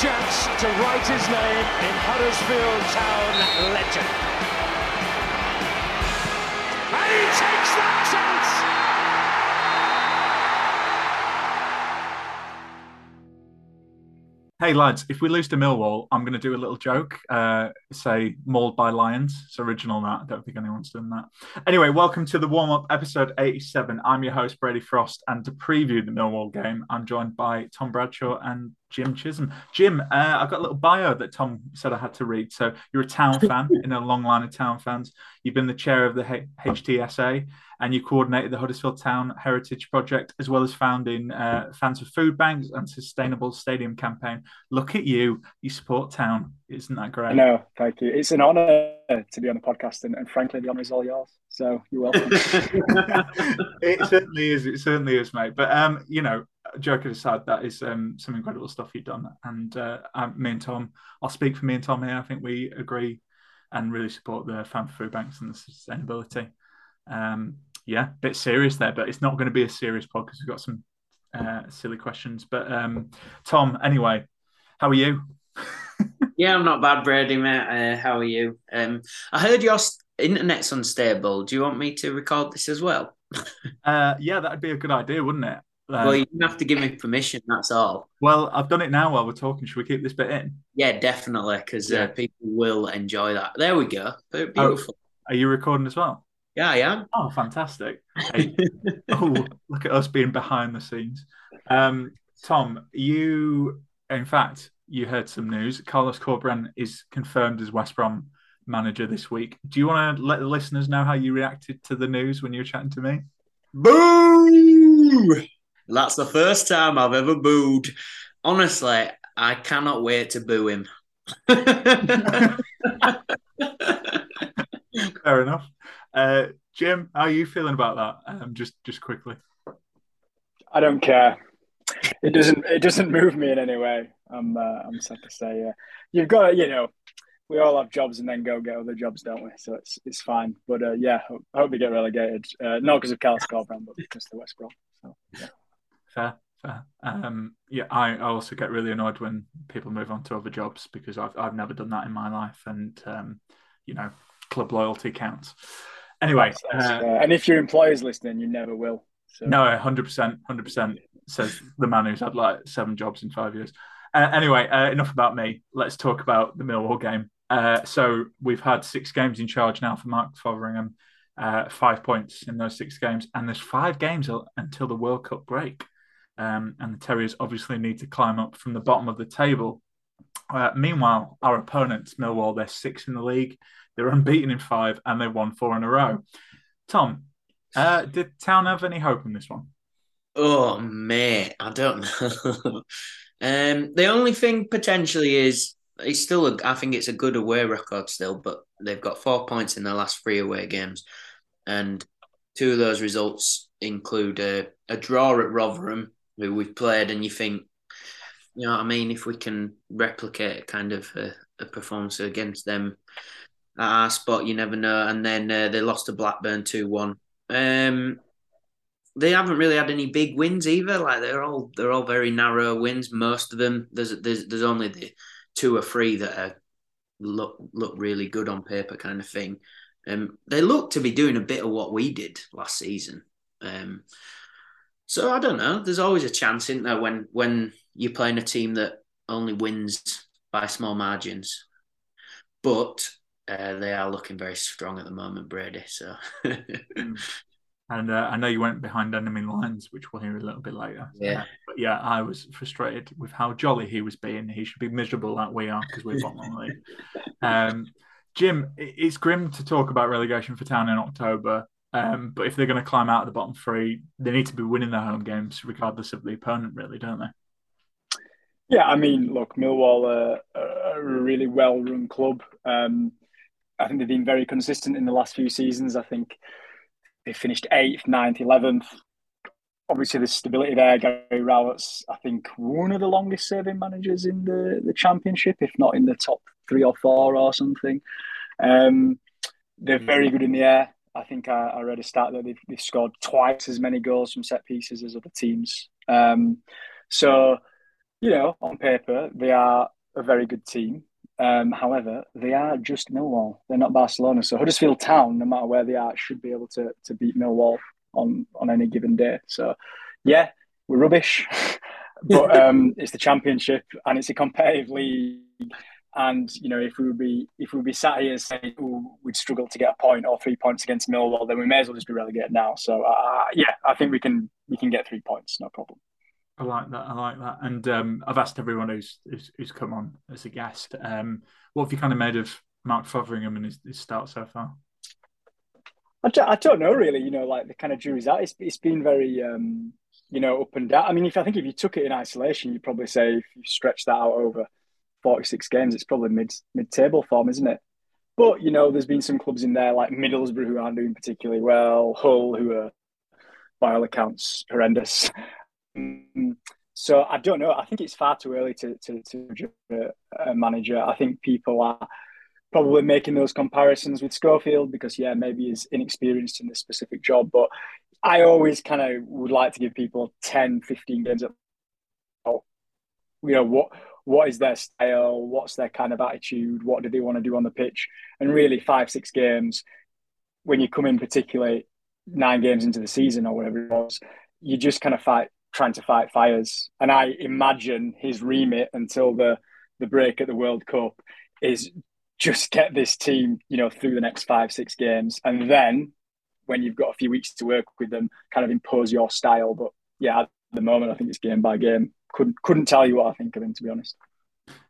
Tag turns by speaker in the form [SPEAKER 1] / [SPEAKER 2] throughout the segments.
[SPEAKER 1] chance to write his name in Huddersfield Town legend. And he takes that chance!
[SPEAKER 2] Hey lads, if we lose to Millwall, I'm going to do a little joke. Uh, say mauled by lions. It's original that. I don't think anyone's done that. Anyway, welcome to the warm up episode 87. I'm your host Brady Frost, and to preview the Millwall game, I'm joined by Tom Bradshaw and Jim Chisholm. Jim, uh, I've got a little bio that Tom said I had to read. So you're a town fan in a long line of town fans. You've been the chair of the H- HTSA and you coordinated the Huddersfield Town Heritage Project, as well as founding uh, Fans of Food Banks and Sustainable Stadium campaign. Look at you, you support town. Isn't that great?
[SPEAKER 3] No, thank you. It's an honour to be on the podcast, and, and frankly, the honour is all yours. So you're welcome.
[SPEAKER 2] it certainly is. It certainly is, mate. But um, you know, joking aside, that is um, some incredible stuff you've done. And uh, um, me and Tom, I'll speak for me and Tom here. I think we agree and really support the Fan for Food Banks and the sustainability. Um, yeah, bit serious there, but it's not going to be a serious pod because we've got some uh, silly questions. But um, Tom, anyway, how are you?
[SPEAKER 4] yeah, I'm not bad, Brady, mate. Uh, how are you? Um, I heard your internet's unstable. Do you want me to record this as well?
[SPEAKER 2] uh, yeah, that'd be a good idea, wouldn't it?
[SPEAKER 4] Uh, well, you have to give me permission. That's all.
[SPEAKER 2] Well, I've done it now while we're talking. Should we keep this bit in?
[SPEAKER 4] Yeah, definitely, because yeah. uh, people will enjoy that. There we go. Beautiful.
[SPEAKER 2] Oh, are you recording as well?
[SPEAKER 4] Yeah, I am.
[SPEAKER 2] Oh, fantastic. Hey, oh, look at us being behind the scenes. Um, Tom, you, in fact, you heard some news. Carlos Corberán is confirmed as West Brom manager this week. Do you want to let the listeners know how you reacted to the news when you were chatting to me?
[SPEAKER 4] Boo! That's the first time I've ever booed. Honestly, I cannot wait to boo him.
[SPEAKER 2] Fair enough. Uh, Jim, how are you feeling about that? Um, just just quickly.
[SPEAKER 3] I don't care. It doesn't it doesn't move me in any way. I'm uh, I'm sad to say. Yeah, you've got to, you know, we all have jobs and then go get other jobs, don't we? So it's it's fine. But uh, yeah, I hope we get relegated. Uh, not because of Carlos Corberán, but because of the West Brom. So yeah.
[SPEAKER 2] Fair. Fair. Um, yeah, I, I also get really annoyed when people move on to other jobs because I've I've never done that in my life, and um, you know, club loyalty counts. Anyway,
[SPEAKER 3] uh, and if your employer's listening, you never will. So.
[SPEAKER 2] No, hundred percent, hundred percent. Says the man who's had like seven jobs in five years. Uh, anyway, uh, enough about me. Let's talk about the Millwall game. Uh, so we've had six games in charge now for Mark Fotheringham, uh, five points in those six games, and there's five games until the World Cup break. Um, and the Terriers obviously need to climb up from the bottom of the table. Uh, meanwhile, our opponents, Millwall, they're six in the league. They're unbeaten in five and they've won four in a row. Tom, uh, did Town have any hope in this one?
[SPEAKER 4] Oh, mate, I don't know. um, the only thing potentially is it's still, a, I think it's a good away record still, but they've got four points in their last three away games. And two of those results include a, a draw at Rotherham, who we've played, and you think, you know what I mean, if we can replicate kind of a, a performance against them at our spot. You never know. And then uh, they lost to Blackburn two one. Um, they haven't really had any big wins either. Like they're all they're all very narrow wins. Most of them. There's there's there's only the two or three that are look look really good on paper kind of thing. Um, they look to be doing a bit of what we did last season. Um, so I don't know. There's always a chance, isn't there, when when you're playing a team that only wins by small margins. But uh, they are looking very strong at the moment, Brady. So.
[SPEAKER 2] and uh, I know you went behind enemy lines, which we'll hear a little bit later.
[SPEAKER 4] Yeah.
[SPEAKER 2] But yeah, I was frustrated with how jolly he was being. He should be miserable like we are because we're bottom of the league. Um, Jim, it's grim to talk about relegation for Town in October. Um, but if they're going to climb out of the bottom three, they need to be winning their home games, regardless of the opponent, really, don't they?
[SPEAKER 3] Yeah, I mean, look, Millwall are, are a really well-run club. Um, I think they've been very consistent in the last few seasons. I think they finished eighth, ninth, eleventh. Obviously, there's stability there. Gary Rowett's, I think, one of the longest-serving managers in the, the championship, if not in the top three or four or something. Um, they're very good in the air. I think I, I read a stat that they've, they've, scored twice as many goals from set pieces as other teams. Um, so you know, on paper, they are a very good team. Um, however, they are just Millwall. They're not Barcelona. So Huddersfield Town, no matter where they are, should be able to to beat Millwall on on any given day. So, yeah, we're rubbish, but um, it's the championship and it's a competitive league. And you know, if we would be if we would be sat here saying we'd struggle to get a point or three points against Millwall, then we may as well just be relegated now. So, uh, yeah, I think we can we can get three points, no problem.
[SPEAKER 2] I like that. I like that. And um, I've asked everyone who's, who's, who's come on as a guest, um, what have you kind of made of Mark Fotheringham and his, his start so far?
[SPEAKER 3] I don't, I don't know really. You know, like the kind of jury's out. It's, it's been very, um, you know, up and down. I mean, if I think if you took it in isolation, you'd probably say if you stretch that out over forty six games, it's probably mid mid table form, isn't it? But you know, there's been some clubs in there like Middlesbrough who aren't doing particularly well, Hull who are by all accounts horrendous. Um, so I don't know. I think it's far too early to to, to judge a, a manager. I think people are probably making those comparisons with Schofield because yeah, maybe he's inexperienced in this specific job. But I always kind of would like to give people 10, 15 games of you know what what is their style, what's their kind of attitude, what do they want to do on the pitch, and really five six games when you come in particularly nine games into the season or whatever it was, you just kind of fight trying to fight fires. And I imagine his remit until the the break at the World Cup is just get this team, you know, through the next five, six games. And then when you've got a few weeks to work with them, kind of impose your style. But yeah, at the moment I think it's game by game. Couldn't couldn't tell you what I think of him to be honest.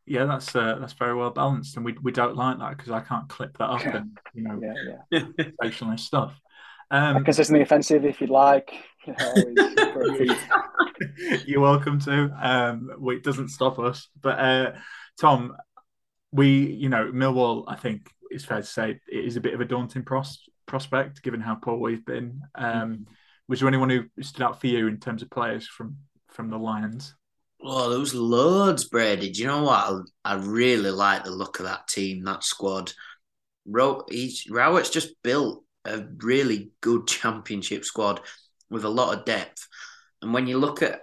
[SPEAKER 2] Yeah, that's uh, that's very well balanced, and we we don't like that because I can't clip that up and you know yeah, yeah. stuff.
[SPEAKER 3] Um, consistently offensive if you'd like.
[SPEAKER 2] You're welcome to. Um, well, it doesn't stop us. But uh, Tom, we, you know, Millwall, I think it's fair to say it is a bit of a daunting pros- prospect given how poor we've been. Um. Was there anyone who stood out for you in terms of players from from the Lions?
[SPEAKER 4] Oh, there was loads, Brady. Do you know what? I, I really like the look of that team, that squad. Ro- he's, Rowett's just built a really good championship squad with a lot of depth. And when you look at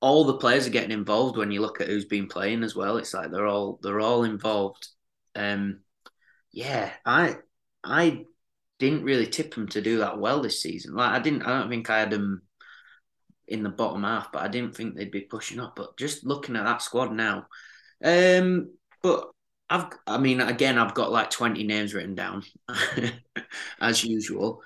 [SPEAKER 4] all the players are getting involved, when you look at who's been playing as well, it's like they're all they're all involved. Um, yeah, I I didn't really tip them to do that well this season. Like I didn't, I don't think I had them in the bottom half, but I didn't think they'd be pushing up. But just looking at that squad now, um, but I've, I mean, again, I've got like 20 names written down as usual.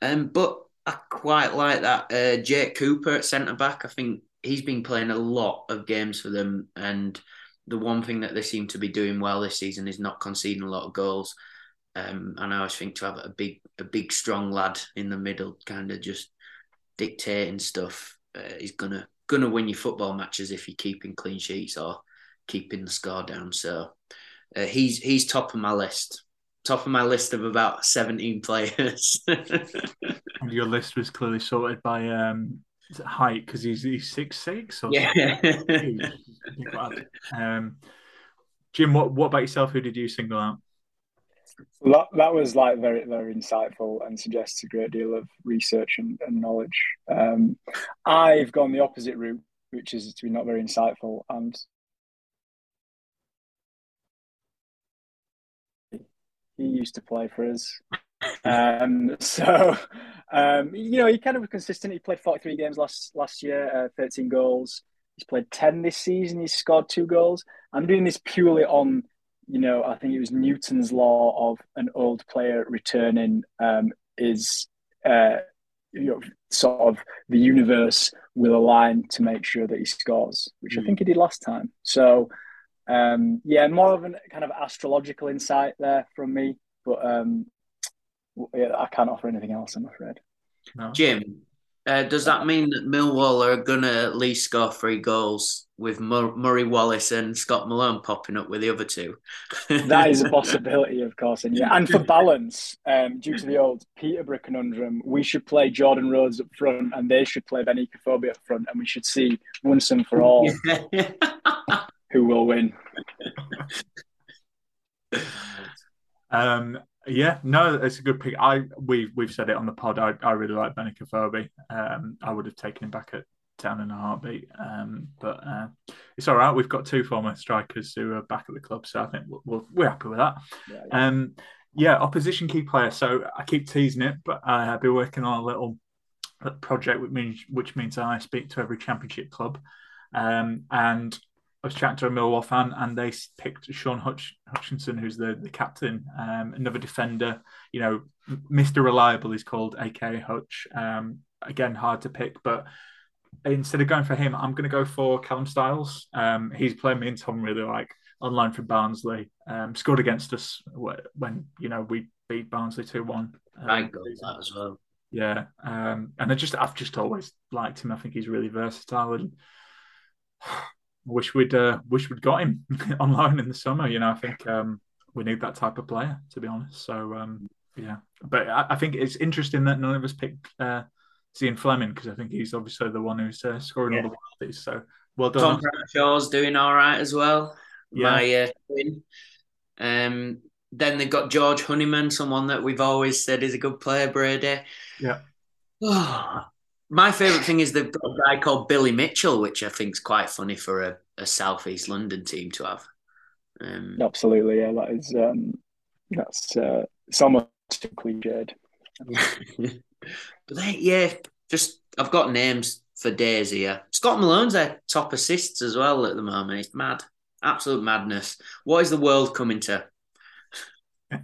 [SPEAKER 4] Um, but I quite like that. Uh, Jake Cooper at centre back, I think he's been playing a lot of games for them. And the one thing that they seem to be doing well this season is not conceding a lot of goals. Um, and I always think to have a big, a big, strong lad in the middle, kind of just dictating stuff, uh, is gonna gonna win your football matches if you're keeping clean sheets or keeping the score down. So uh, he's he's top of my list. Top of my list of about seventeen players.
[SPEAKER 2] and your list was clearly sorted by um, height because he's he's six six.
[SPEAKER 4] yeah.
[SPEAKER 2] um, Jim, what what about yourself? Who did you single out?
[SPEAKER 3] That, that was like very very insightful and suggests a great deal of research and, and knowledge. Um, I've gone the opposite route, which is to be not very insightful and he used to play for us. Um, so, um, you know, he kind of consistent. He played 43 games last last year, uh, 13 goals. He's played 10 this season. He's scored two goals. I'm doing this purely on, you know, I think it was Newton's law of an old player returning um, is, uh, you know, sort of the universe will align to make sure that he scores, which I think he did last time. So, um, yeah, more of a kind of astrological insight there from me, but um, yeah, I can't offer anything else. I'm afraid.
[SPEAKER 2] No.
[SPEAKER 4] Jim, uh, does that mean that Millwall are going to at least score three goals with Mur- Murray Wallace and Scott Malone popping up with the other two?
[SPEAKER 3] That is a possibility, of course, and yeah, and for balance, um, due to the old Peterborough conundrum, we should play Jordan Rhodes up front, and they should play Benik Afobe up front, and we should see once and for all who will win.
[SPEAKER 2] Um, yeah, no, it's a good pick. I we we've said it on the pod. I, I really like Benik Afobe. Um, I would have taken him back at ten and a heartbeat. Um, but uh, it's all right. We've got two former strikers who are back at the club, so I think we're, we're, we're happy with that.
[SPEAKER 3] Yeah, yeah.
[SPEAKER 2] Um, yeah, opposition key player. So I keep teasing it, but I've been working on a little project, which means which means I speak to every championship club, um, and I was chatting to a Millwall fan, and they picked Shaun Hutch- Hutchinson, who's the the captain, um, another defender. You know, Mister Reliable is called, aka Hutch. Um, again, hard to pick, but instead of going for him, I'm going to go for Callum Styles. Um, he's playing me and Tom really like online for Barnsley. Um, scored against us when you know we beat Barnsley two one.
[SPEAKER 4] I got that as well.
[SPEAKER 2] Yeah, um, and I just I've just always liked him. I think he's really versatile, and wish we'd uh, wish we'd got him on loan in the summer. You know, I think um, we need that type of player to be honest. So um, yeah, but I, I think it's interesting that none of us picked uh, Zian Flemming because I think he's obviously the one who's uh, scoring all the penalties. So well
[SPEAKER 4] Tom
[SPEAKER 2] done.
[SPEAKER 4] Bradshaw's doing all right as well.
[SPEAKER 2] Yeah.
[SPEAKER 4] My uh, twin. Um, then they've got George Honeyman, someone that we've always said is a good player, Brady.
[SPEAKER 2] Yeah.
[SPEAKER 4] My favourite thing is they've got a guy called Billy Mitchell, which I think is quite funny for a, a South East London team to have. Um,
[SPEAKER 3] Absolutely, yeah. That is um, that's uh, it's almost too cliched.
[SPEAKER 4] but they, yeah, just I've got names for days here. Scott Malone's their top assists as well at the moment. It's mad, absolute madness. What is the world coming to?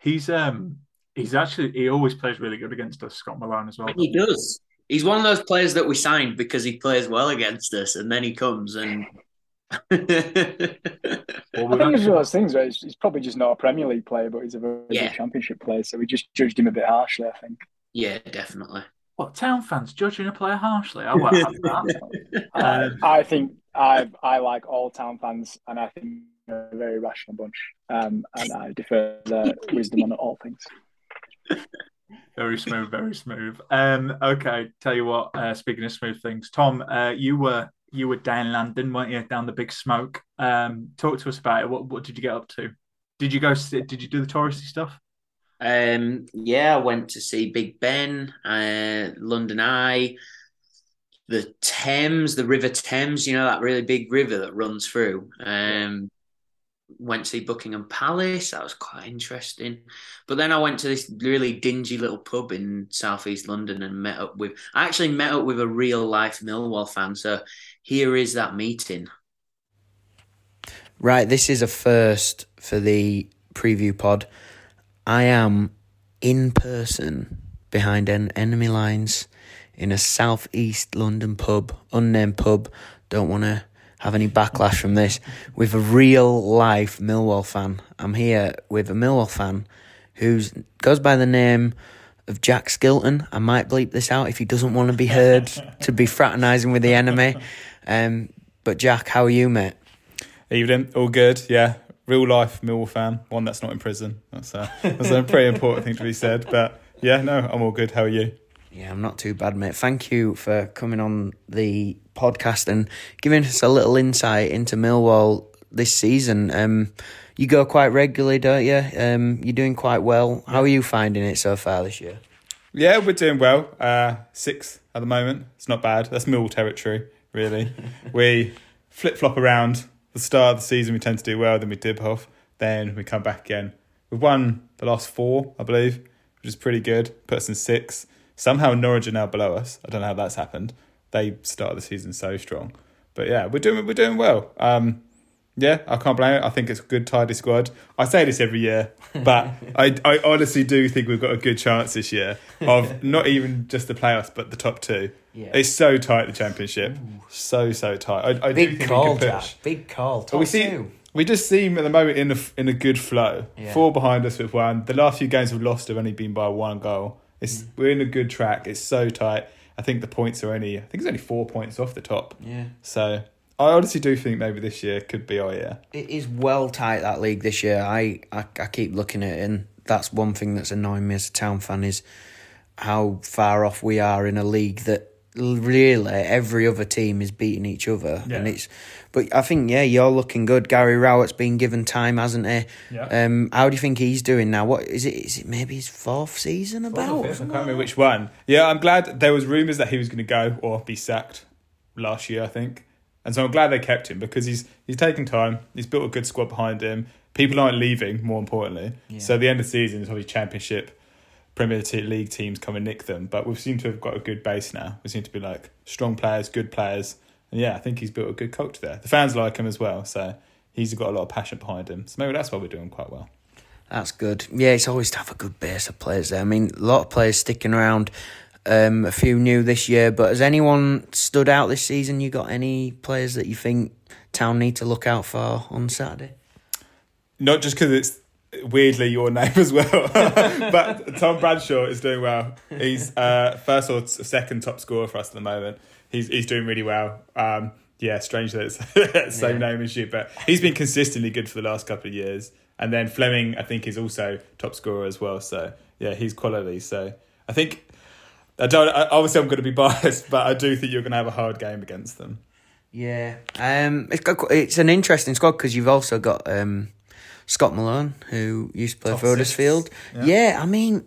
[SPEAKER 2] He's um he's actually he always plays really good against us, Scott Malone as well.
[SPEAKER 4] He does. He's one of those players that we signed because he plays well against us, and then he comes and.
[SPEAKER 2] Well,
[SPEAKER 3] I
[SPEAKER 2] we've
[SPEAKER 3] think it's one of those things where he's, he's probably just not a Premier League player, but he's a very
[SPEAKER 4] Yeah.
[SPEAKER 3] good Championship player. So we just judged him a bit harshly, I think.
[SPEAKER 4] yeah, definitely.
[SPEAKER 2] what town fans judging a player harshly? I won't have that. Um,
[SPEAKER 3] I think I I like all town fans, and I think they're a very rational bunch. Um, and I defer their wisdom on all things.
[SPEAKER 2] Very smooth, very smooth. Um, okay, tell you what. Uh, speaking of smooth things, Tom, uh, you were you were down London, weren't you? Down the big smoke. Um, talk to us about it. What what did you get up to? Did you go? Did you do the touristy stuff?
[SPEAKER 4] Um, yeah, I went to see Big Ben, uh, London Eye, the Thames, the River Thames. You know that really big river that runs through. Um, went to see Buckingham Palace. That was quite interesting. But then I went to this really dingy little pub in southeast London and met up with. I actually met up with a real life Millwall fan. So here is that meeting.
[SPEAKER 5] Right, this is a first for the preview pod. I am in person behind en- enemy lines in a southeast London pub, unnamed pub. Don't want to have any backlash from this. With a real life Millwall fan. I'm here with a Millwall fan who goes by the name of Jack Skilton. I might bleep this out if he doesn't want to be heard to be fraternising with the enemy. Um, but Jack, how are you, mate?
[SPEAKER 6] Evening, all good. Yeah, real life Millwall fan, one that's not in prison. That's a, that's a pretty important thing to be said. But yeah, no, I'm all good. How are you?
[SPEAKER 5] Yeah, I'm not too bad, mate. Thank you for coming on the podcast and giving us a little insight into Millwall this season. Um, you go quite regularly, don't you? Um, you're doing quite well. How are you finding it so far this year?
[SPEAKER 6] Yeah, we're doing well. Uh, sixth at the moment. It's not bad. That's Mill territory, really. we flip flop around. The start of the season, we tend to do well. Then we dip off. Then we come back again. We've won the last four, I believe, which is pretty good. Puts us in six. Somehow Norwich are now below us. I don't know how that's happened. They started the season so strong, but yeah, we're doing we're doing well. Um, yeah, I can't blame it. I think it's a good tidy squad. I say this every year, but I, I honestly do think we've got a good chance this year of not even just the playoffs, but the top two.
[SPEAKER 5] Yeah.
[SPEAKER 6] It's so tight the championship, so so tight. I, I do
[SPEAKER 5] Big
[SPEAKER 6] think
[SPEAKER 5] call,
[SPEAKER 6] we can
[SPEAKER 5] Jack. Big call. Top
[SPEAKER 6] we see
[SPEAKER 5] two.
[SPEAKER 6] we just seem at the moment in a in a good flow.
[SPEAKER 5] Yeah.
[SPEAKER 6] Four behind us with one. The last few games we've lost have only been by one goal. It's
[SPEAKER 5] Mm.
[SPEAKER 6] we're in a good track. It's so tight. I think the points are only I think it's only four points off the top.
[SPEAKER 5] Yeah.
[SPEAKER 6] So I honestly do think maybe this year could be our year.
[SPEAKER 5] It is well tight that league this year. I, I I keep looking at it, and that's one thing that's annoying me as a town fan is how far off we are in a league that really every other team is beating each other,
[SPEAKER 6] Yeah.
[SPEAKER 5] and it's. But I think yeah, you're looking good. Gary Rowett's been given time, hasn't he?
[SPEAKER 6] Yeah.
[SPEAKER 5] Um, how do you think he's doing now? What is it? Is it maybe his fourth season about?
[SPEAKER 6] I can't remember which one. Yeah, I'm glad there was rumours that he was going to go or be sacked last year, I think. And so I'm glad they kept him because he's he's taken time. He's built a good squad behind him. People aren't leaving, more importantly. So at the end of the season, it's probably championship, Premier League teams come and nick them. But we seem to have got a good base now. We seem to be like strong players, good players. And yeah, I think he's built a good culture there. The fans like him as well. So he's got a lot of passion behind him. So maybe that's why we're doing quite well.
[SPEAKER 5] That's good. Yeah, it's always to have a good base of players there. I mean, a lot of players sticking around. Um, a few new this year, but has anyone stood out this season? You got any players that you think Town need to look out for on Saturday?
[SPEAKER 6] not just because it's weirdly your name as well, but Tom Bradshaw is doing well. He's uh, first or second top scorer for us at the moment. He's he's doing really well. Um, yeah, strange that it's the same
[SPEAKER 5] Yeah.
[SPEAKER 6] name as you, but he's been consistently good for the last couple of years. And then Flemming, I think, is also top scorer as well. So yeah, he's quality. So I think I don't. I, obviously, I'm going to be biased, but I do think you're going to have a hard game against them.
[SPEAKER 5] Yeah, um, it's got it's an interesting squad because you've also got um, Scott Malone who used to play
[SPEAKER 6] Top
[SPEAKER 5] for. Huddersfield.
[SPEAKER 6] Yeah.
[SPEAKER 5] Yeah. I mean,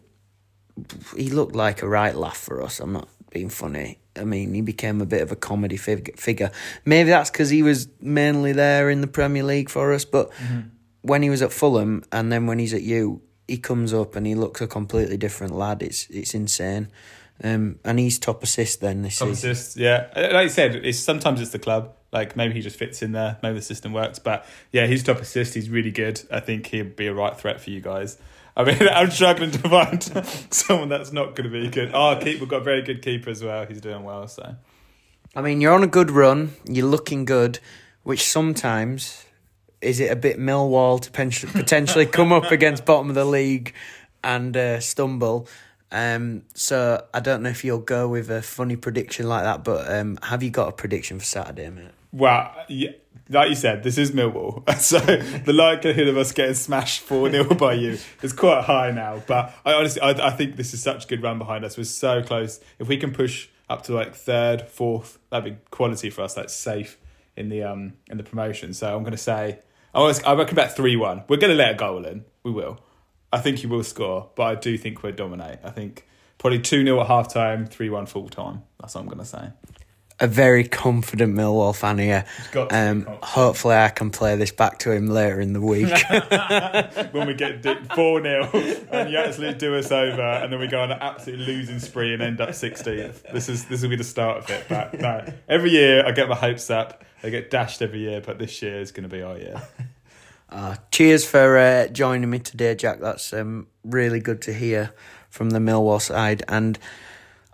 [SPEAKER 5] he looked like a right laugh for us. I'm not being funny. I mean, he became a bit of a comedy fig- figure. Maybe that's because he was mainly there in the Premier League for us, but when he was at Fulham and then when he's at you, he comes up and he looks a completely different lad. It's it's insane. Um, and he's top assist then this
[SPEAKER 6] Top
[SPEAKER 5] season.
[SPEAKER 6] assists, yeah. Uh, Like you said, it's sometimes it's the club. Like maybe he just fits in there. Maybe the system works. But yeah, he's top assist. He's really good. I think he'd be a right threat for you guys. I mean, I'm struggling to find someone that's not going to be good. Oh, keep, we've got a very good keeper as well. He's doing well. So
[SPEAKER 5] I mean, you're on a good run. You're looking good, which sometimes is it a bit Millwall to potentially, come up against bottom of the league and uh, stumble. Um, so I don't know if you'll go with a funny prediction like that, but um, have you got a prediction for Saturday, mate?
[SPEAKER 6] Well, yeah, like you said, this is Millwall. So the likelihood of us getting smashed four 0 by you is quite high now. But I honestly, I, I think this is such a good run behind us. We're so close. If we can push up to like third, fourth, that'd be quality for us. That's safe in the um in the promotion. So I'm going to say, I was, I reckon about three one. We're going to let a goal in. We will. I think he will score, but I do think we'll dominate. I think probably two 0 at half time, three one full time. That's what I'm going to say.
[SPEAKER 5] A very confident Millwall fan here.
[SPEAKER 6] got to be
[SPEAKER 5] Um, hopefully, I can play this back to him later in the week.
[SPEAKER 6] when we get four 0 and you absolutely do us over, and then we go on an absolute losing spree and end up 16th. This is this will be the start of it. But no, every year I get my hopes up. They get dashed every year, but this year is going to be our year.
[SPEAKER 5] Uh, cheers for uh, joining me today, Jack. That's um, really good to hear from the Millwall side, and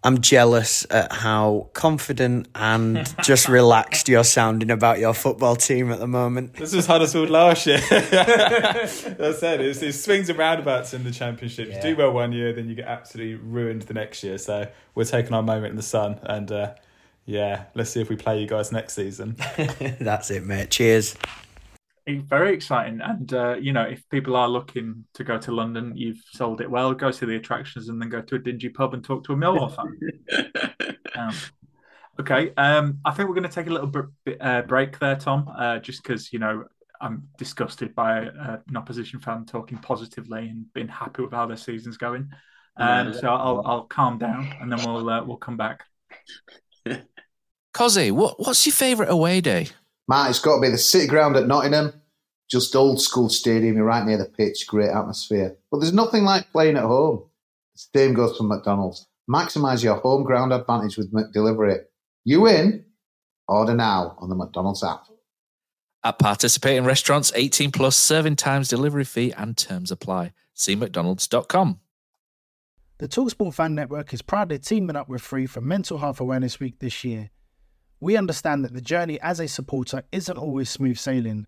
[SPEAKER 5] I'm jealous at how confident and just relaxed you're sounding about your football team at the moment.
[SPEAKER 6] This was Huddersfield last year. As I said, it's, it swings and roundabouts in the championship. You do well one year, then you get absolutely ruined the next year. So we're taking our moment in the sun, and uh, yeah, let's see if we play you guys next season.
[SPEAKER 5] That's it, mate. Cheers.
[SPEAKER 2] It's very exciting, and uh, you know, if people are looking to go to London, you've sold it well. Go see the attractions and then go to a dingy pub and talk to a Millwall fan. um, okay, um, I think we're going to take a little bit, uh, break there, Tom, uh, just because you know I'm disgusted by uh, an opposition fan talking positively and being happy with how their season's going. Um,
[SPEAKER 4] Yeah.
[SPEAKER 2] so I'll I'll calm down and then we'll uh, we'll come back.
[SPEAKER 7] Cozzy, what, what's your favourite away day?
[SPEAKER 8] Matt, it's got to be the City Ground at Nottingham. Just old school stadium, you're right near the pitch, great atmosphere. But there's nothing like playing at home. The same goes for McDonald's. Maximise your home ground advantage with McDelivery. You win? Order now on the McDonald's app.
[SPEAKER 7] At participating restaurants, 18 plus serving times, delivery fee, and terms apply. See McDonald's.com.
[SPEAKER 9] The Talksport Fan Network is proudly teaming up with Three for Mental Health Awareness Week this year. We understand that the journey as a supporter isn't always smooth sailing,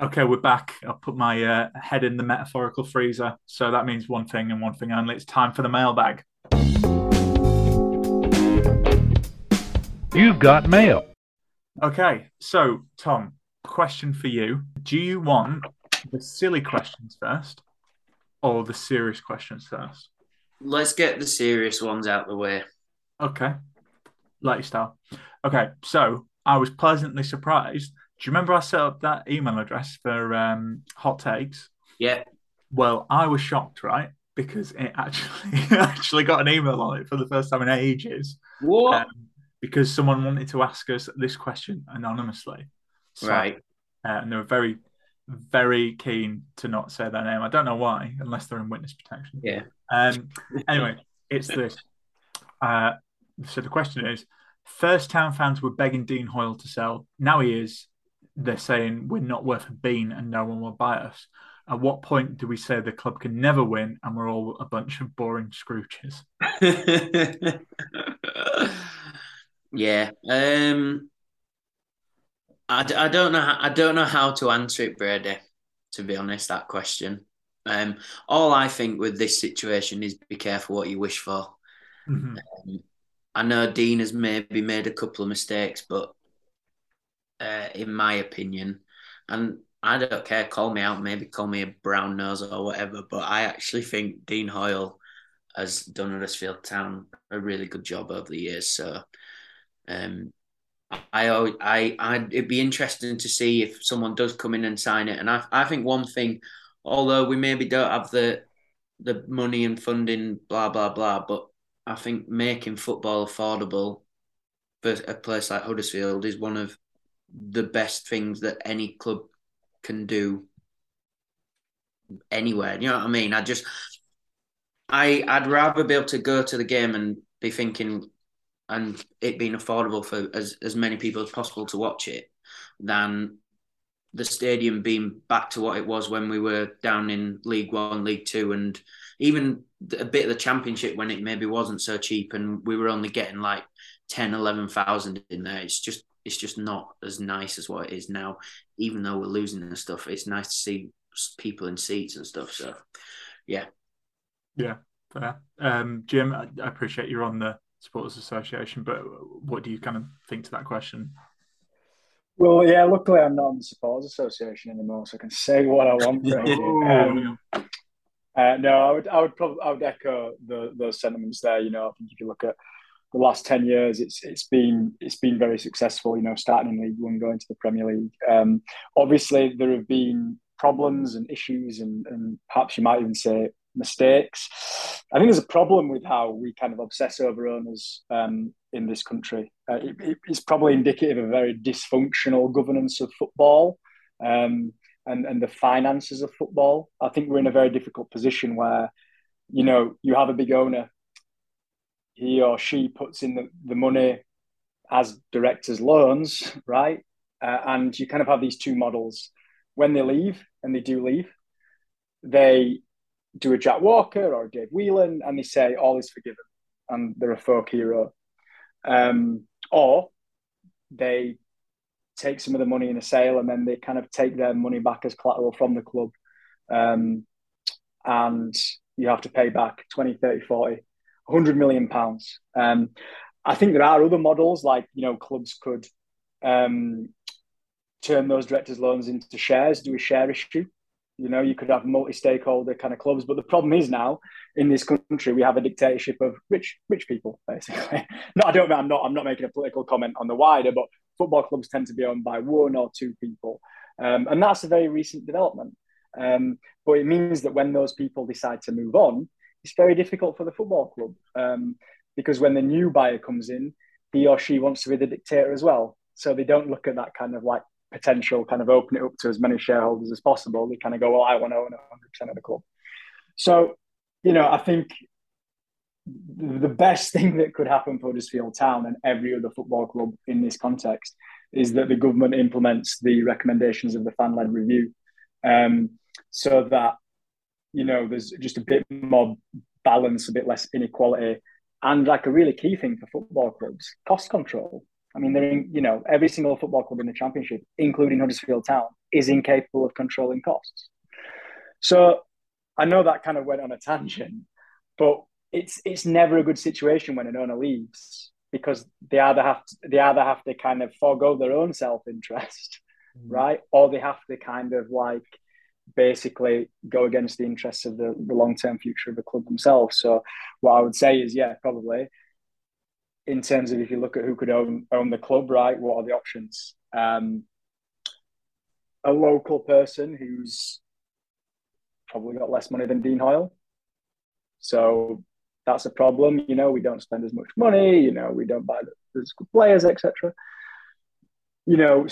[SPEAKER 2] Okay, we're back. I'll put my uh, head in the metaphorical freezer. So that means one thing and one thing only. It's time for the mailbag.
[SPEAKER 1] You've got mail.
[SPEAKER 2] Okay, so Tom, question for you: Do you want the silly questions first, or the serious questions first?
[SPEAKER 4] Let's get the serious ones out the way.
[SPEAKER 2] Okay, like your style. Okay, so I was pleasantly surprised. Do you remember I set up that email address for um, hot takes?
[SPEAKER 4] Yeah.
[SPEAKER 2] Well, I was shocked, right? Because it actually actually got an email on it for the first time in ages.
[SPEAKER 4] What?
[SPEAKER 2] Um, because someone wanted to ask us this question anonymously. So,
[SPEAKER 4] right.
[SPEAKER 2] Uh, and they were very, very keen to not say their name. I don't know why, unless they're in witness protection.
[SPEAKER 4] Yeah.
[SPEAKER 2] Um, anyway, it's this. Uh, so the question is: First Town fans were begging Dean Hoyle to sell. Now he is. They're saying we're not worth a bean and no one will buy us. At what point do we say the club can never win and we're all a bunch of boring scrooches?
[SPEAKER 4] yeah. Um. I, I don't know how, I don't know how to answer it, Brady. To be honest, that question. Um. All I think with this situation is be careful what you wish for.
[SPEAKER 2] Mhm.
[SPEAKER 4] Um, I know Dean has maybe made a couple of mistakes, but uh, in my opinion, and I don't care, call me out, maybe call me a brown nose or whatever, but I actually think Dean Hoyle has done Huddersfield Town a really good job over the years. So, um, I, I, I, it'd be interesting to see if someone does come in and sign it. And I, I think one thing, although we maybe don't have the, the money and funding, blah blah blah, but I think making football affordable for a place like Huddersfield is one of the best things that any club can do anywhere. You know what I mean? I just I I'd rather be able to go to the game and be thinking and it being affordable for as, as many people as possible to watch it than the stadium being back to what it was when we were down in League One, League Two, and even a bit of the Championship when it maybe wasn't so cheap and we were only getting like 10, 11,000 in there. It's just it's just not as nice as what it is now. Even though we're losing and stuff, it's nice to see people in seats and stuff. So, yeah.
[SPEAKER 2] Yeah, fair. Um, Jim, I, I appreciate you're on the Supporters Association, but what do you kind of think to that question?
[SPEAKER 3] Well, yeah, luckily I'm not on the Supporters Association anymore, so I can say what I want. Brady. um, uh, no, I would, I would probably, I would echo the, those sentiments there. You know, I think if you look at the last ten years, it's it's been it's been very successful. You know, starting in League One, going to the Premier League. Um, obviously, there have been problems and issues, and, and perhaps you might even say mistakes. I think there's a problem with how we kind of obsess over owners um, in this country. Uh, it, it, it's probably indicative of a very dysfunctional governance of football um, and, and the finances of football. I think we're in a very difficult position where, you know, you have a big owner, he or she puts in the, the money as directors' loans, right? Uh, and you kind of have these two models. When they leave, and they do leave, they do a Jack Walker or a Dave Whelan, and they say all is forgiven, and they're a folk hero. Um, or they take some of the money in a sale, and then they kind of take their money back as collateral from the club, um, and you have to pay back 20, 30, 40, 100 million pounds. Um, I think there are other models like, you know, clubs could um, turn those directors' loans into shares, do a share issue. You know, you could have multi-stakeholder kind of clubs, but the problem is now in this country we have a dictatorship of rich rich people, basically. no, I don't. I'm not. I'm not making a political comment on the wider, but football clubs tend to be owned by one or two people, um, and that's a very recent development. Um, but it means that when those people decide to move on, it's very difficult for the football club um, because when the new buyer comes in, he or she wants to be the dictator as well. So they don't look at that kind of like potential kind of open it up to as many shareholders as possible. They kind of go, well, I want to own 100% of the club. So, you know, I think the best thing that could happen for Huddersfield Town and every other football club in this context is that the government implements the recommendations of the fan led review um, so that, you know, there's just a bit more balance, a bit less inequality. And like a really key thing for football clubs, cost control. I mean, they're in, you know, every single football club in the championship, including Huddersfield Town, is incapable of controlling costs. So I know that kind of went on a tangent, but it's it's never a good situation when an owner leaves because they either have to, they either have to kind of forego their own self interest, mm. right, or they have to kind of like basically go against the interests of the, the long term future of the club themselves. So what I would say is, yeah, probably in terms of if you look at who could own own the club, right? What are the options? Um, a local person who's probably got less money than Dean Hoyle, so that's a problem. You know, we don't spend as much money. You know, we don't buy the good players, etc. You know,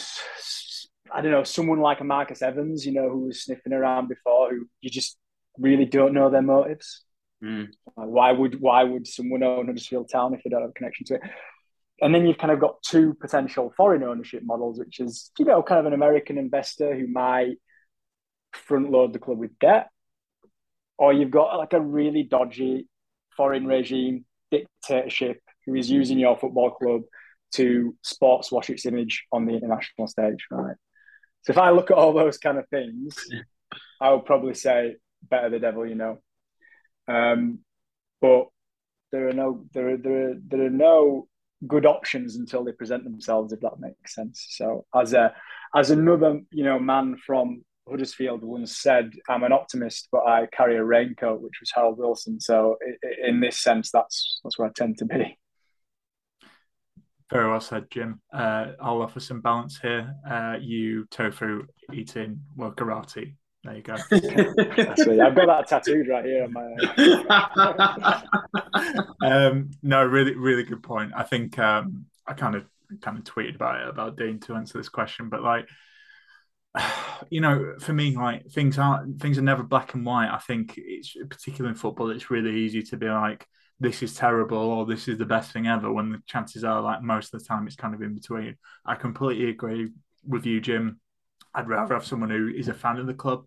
[SPEAKER 3] I don't know someone like a Marcus Evans. You know, who was sniffing around before, who you just really don't know their motives.
[SPEAKER 4] Mm.
[SPEAKER 3] why would why would someone own Huddersfield Town if they don't have a connection to it? And then you've kind of got two potential foreign ownership models, which is you know kind of an American investor who might front load the club with debt, or you've got like a really dodgy foreign regime dictatorship who is using your football club to sports wash its image on the international stage, right? So if I look at all those kind of things, I would probably say better the devil you know. Um, but there are no there are, there are, there are no good options until they present themselves, if that makes sense. So as a as another you know man from Huddersfield once said, "I'm an optimist, but I carry a raincoat," which was Harold Wilson. So in this sense, that's that's where I tend to be.
[SPEAKER 2] Very well said, Jim. Uh, I'll offer some balance here. Uh, you tofu eating wokerati there you go.
[SPEAKER 3] I've got that tattooed right here on
[SPEAKER 2] my. um, no, really, really good point. I think um, I kind of kind of tweeted about it about Dean to answer this question, but like, you know, for me, like things are things are never black and white. I think it's particularly in football, it's really easy to be like, this is terrible or this is the best thing ever. When the chances are, like most of the time, it's kind of in between. I completely agree with you, Jim. I'd rather have someone who is a fan of the club,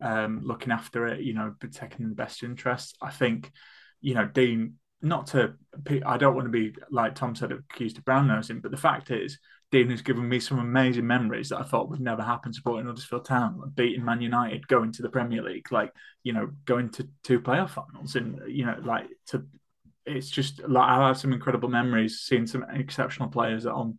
[SPEAKER 2] um, looking after it, you know, protecting the best interests. I think, you know, Dean, not to, I don't want to be, like Tom said, accused of brown nosing, but the fact is, Dean has given me some amazing memories that I thought would never happen supporting Huddersfield Town, like beating Man United, going to the Premier League, like, you know, going to two playoff finals and, you know, like to, it's just like I have some incredible memories seeing some exceptional players that I'll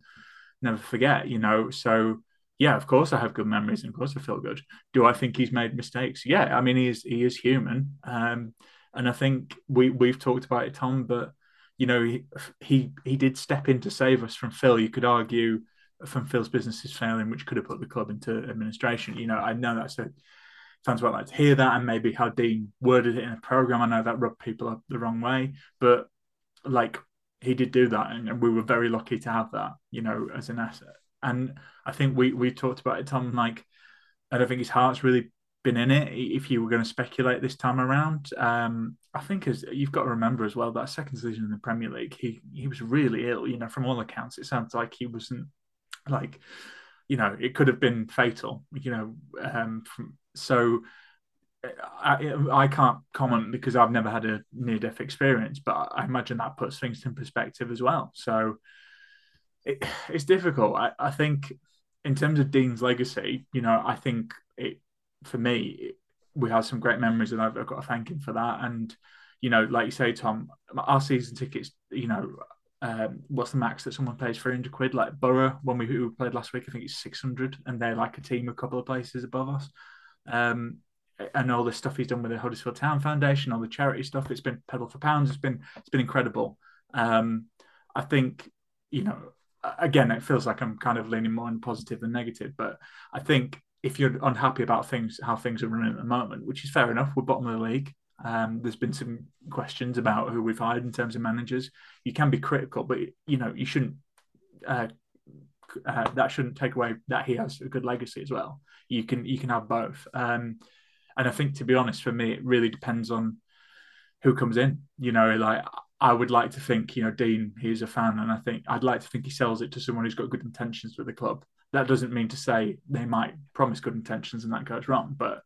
[SPEAKER 2] never forget, you know. So yeah, of course I have good memories and of course I feel good. Do I think he's made mistakes? Yeah, I mean he is he is human. Um, and I think we we've talked about it, Tom, but you know, he he he did step in to save us from Phil. You could argue from Phil's business is failing, which could have put the club into administration. You know, I know that's a fans might like to hear that and maybe how Dean worded it in a program. I know that rubbed people up the wrong way, but like he did do that and, and we were very lucky to have that, you know, as an asset. And I think we we talked about it, Tom. Like, I don't think his heart's really been in it. If you were going to speculate this time around, um, I think as you've got to remember as well that second season in the Premier League, he he was really ill. You know, from all accounts, it sounds like he wasn't like, you know, it could have been fatal. You know, um, from, so. I, I can't comment because I've never had a near death experience, but I imagine that puts things in perspective as well. So, it, it's difficult. I, I think in terms of Dean's legacy, you know, I think it for me, we have some great memories, and I've, I've got to thank him for that. And you know, like you say, Tom, our season tickets, you know, um, what's the max that someone pays 300 quid? Like Boro, when we, we played last week, I think it's 600, and they're like a team a couple of places above us. Um, and all the stuff he's done with the Huddersfield Town Foundation, all the charity stuff, it's been pedal for pounds. It's been it's been incredible. Um, I think you know, again, it feels like I'm kind of leaning more on positive than negative, but I think if you're unhappy about things, how things are running at the moment, which is fair enough, we're bottom of the league. Um, there's been some questions about who we've hired in terms of managers. You can be critical, but you know you shouldn't. Uh, uh, that shouldn't take away that he has a good legacy as well. You can you can have both. Um, and I think to be honest, for me, it really depends on who comes in. You know, like I would like to think, you know, Dean, he's a fan, and I think I'd like to think he sells it to someone who's got good intentions with the club. That doesn't mean to say they might promise good intentions and that goes wrong, but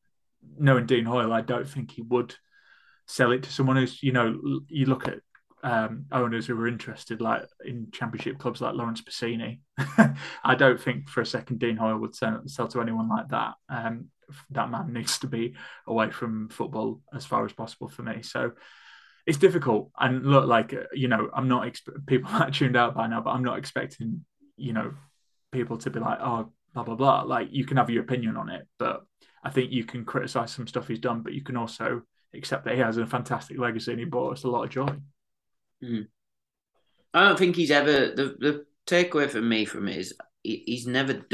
[SPEAKER 2] knowing Dean Hoyle, I don't think he would sell it to someone who's you know you look at um, owners who are interested like in championship clubs like Laurence Bassini. I don't think for a second Dean Hoyle would sell, sell to anyone like that. Um, that man needs to be away from football as far as possible for me. So it's difficult. And look, like you know, I'm not people are tuned out by now, but I'm not expecting you know people to be like, oh, blah blah blah. Like you can have your opinion on it, but I think you can criticize some stuff he's done, but you can also except that he has a fantastic legacy and he brought us a lot of joy.
[SPEAKER 4] Mm. I don't think he's ever the the takeaway for me from it is he, he's never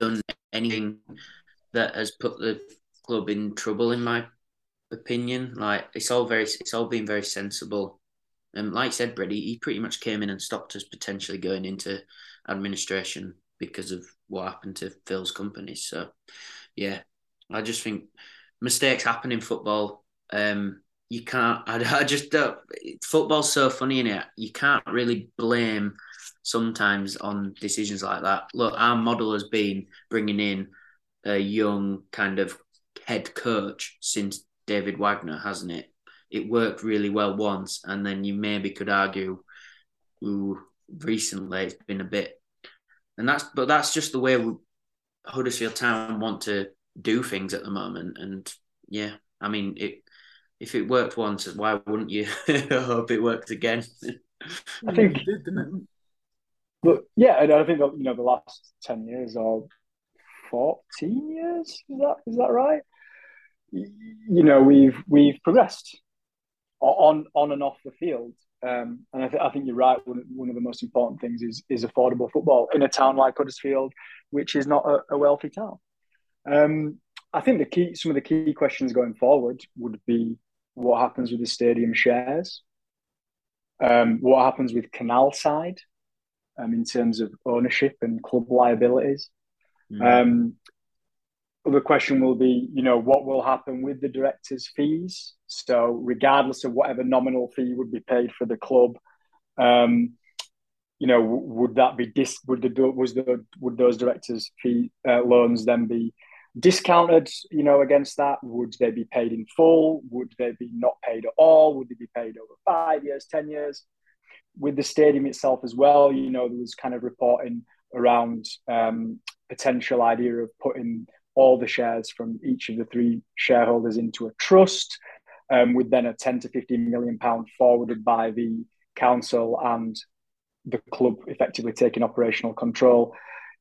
[SPEAKER 4] done anything that has put the club in trouble, in my opinion. Like it's all very, it's all been very sensible. And like I said, Brady, he pretty much came in and stopped us potentially going into administration because of what happened to Phil's company. So, yeah, I just think mistakes happen in football. Um, you can't. I, I just don't. Football's so funny in it. You can't really blame sometimes on decisions like that. Look, our model has been bringing in a young kind of head coach since David Wagner, hasn't it? It worked really well once, and then you maybe could argue, ooh, recently it's been a bit, and that's but that's just the way we, Huddersfield Town want to do things at the moment, and yeah, I mean it if it worked once, why wouldn't you hope it works again?
[SPEAKER 3] I think, did, but yeah, and I think you know the last ten years or fourteen years is that is that right? You know we've we've progressed on on and off the field, um, and I, th- I, think you're right. One, one of the most important things is is affordable football in a town like Huddersfield, which is not a, a wealthy town. Um, I think the key, some of the key questions going forward would be what happens with the stadium shares, um, what happens with Canal Side um, in terms of ownership and club liabilities. Mm. Um, other question will be, you know, what will happen with the directors' fees? So, regardless of whatever nominal fee would be paid for the club, um, you know, would that be dis? Would the was the would those directors' fee uh, loans then be discounted, you know, against that? Would they be paid in full? Would they be not paid at all? Would they be paid over five years, 10 years? With the stadium itself as well, you know, there was kind of reporting around um, potential idea of putting all the shares from each of the three shareholders into a trust, um, with then a 10 to 15 million pound forwarded by the council and the club effectively taking operational control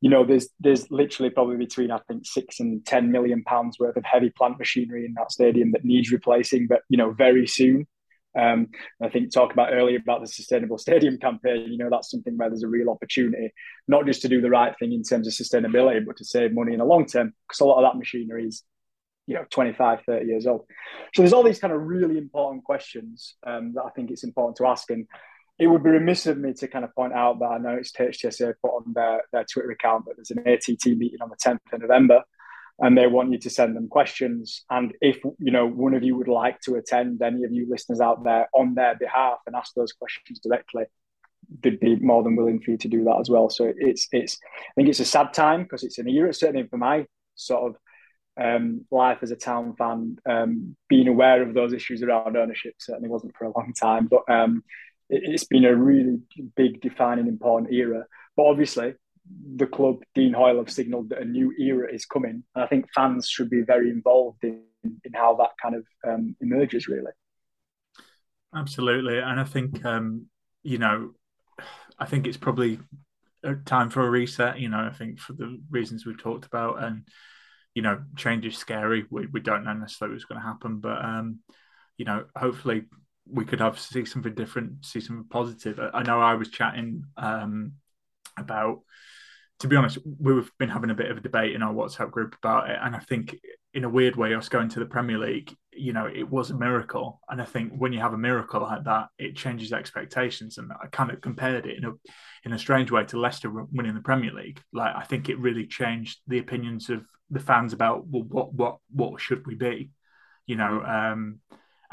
[SPEAKER 3] you know, there's there's literally probably between I think six and ten million pounds worth of heavy plant machinery in that stadium that needs replacing, but you know, very soon. Um, I think talk about earlier about the sustainable stadium campaign. You know, that's something where there's a real opportunity, not just to do the right thing in terms of sustainability, but to save money in the long term, because a lot of that machinery is, you know, 25, 30 years old. So there's all these kind of really important questions um, that I think it's important to ask. And it would be remiss of me to kind of point out that I know it's HTSA put on their, their Twitter account that there's an ATT meeting on the 10th of November and they want you to send them questions. And if you know one of you would like to attend, any of you listeners out there on their behalf and ask those questions directly, they'd be more than willing for you to do that as well. So it's it's I think it's a sad time because it's an era, certainly for my sort of um, life as a town fan, um, being aware of those issues around ownership certainly wasn't for a long time. But um, it's been a really big, defining, important era. But obviously, the club, Dean Hoyle, have signalled that a new era is coming, and I think fans should be very involved in in how that kind of um, emerges. Really,
[SPEAKER 2] absolutely, and I think um, you know, I think it's probably time for a reset. You know, I think for the reasons we've talked about, and you know, change is scary. We we don't know necessarily what's going to happen, but um, you know, hopefully we could have see something different, see something positive. I know I was chatting um, about. To be honest, we've been having a bit of a debate in our WhatsApp group about it, and I think in a weird way, us going to the Premier League, you know, it was a miracle. And I think when you have a miracle like that, it changes expectations. And I kind of compared it in a in a strange way to Leicester winning the Premier League. Like I think it really changed the opinions of the fans about well, what what what should we be, you know. Um,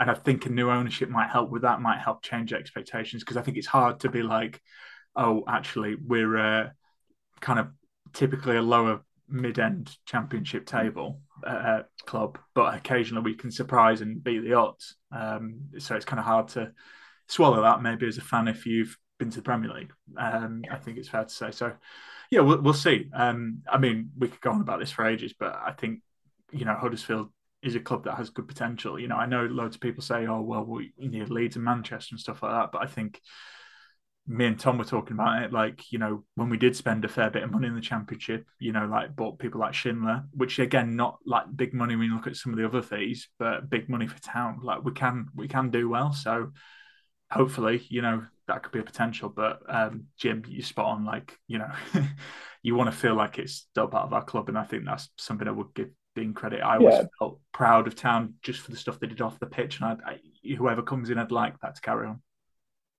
[SPEAKER 2] and I think a new ownership might help with that, might help change expectations because I think it's hard to be like, oh, actually, we're uh, kind of typically a lower mid-end championship table uh, club, but occasionally we can surprise and beat the odds. Um, so it's kind of hard to swallow that maybe as a fan if you've been to the Premier League. Um, I think it's fair to say. So yeah, we'll, we'll see. Um, I mean, we could go on about this for ages, but I think you know Huddersfield is a club that has good potential. You know, I know loads of people say, "Oh, well, we need Leeds and Manchester and stuff like that," but I think me and Tom were talking about it. Like, you know, when we did spend a fair bit of money in the championship, you know, like bought people like Schindler, which again, not like big money when you look at some of the other fees, but big money for town. Like we can we can do well. So hopefully, you know, that could be a potential. But um, Jim, you spot on. Like, you know, you want to feel like it's still part of our club, and I think that's something I would give Dean credit. I always yeah. felt proud of Town just for the stuff they did off the pitch, and I, I, whoever comes in, I'd like that to carry on.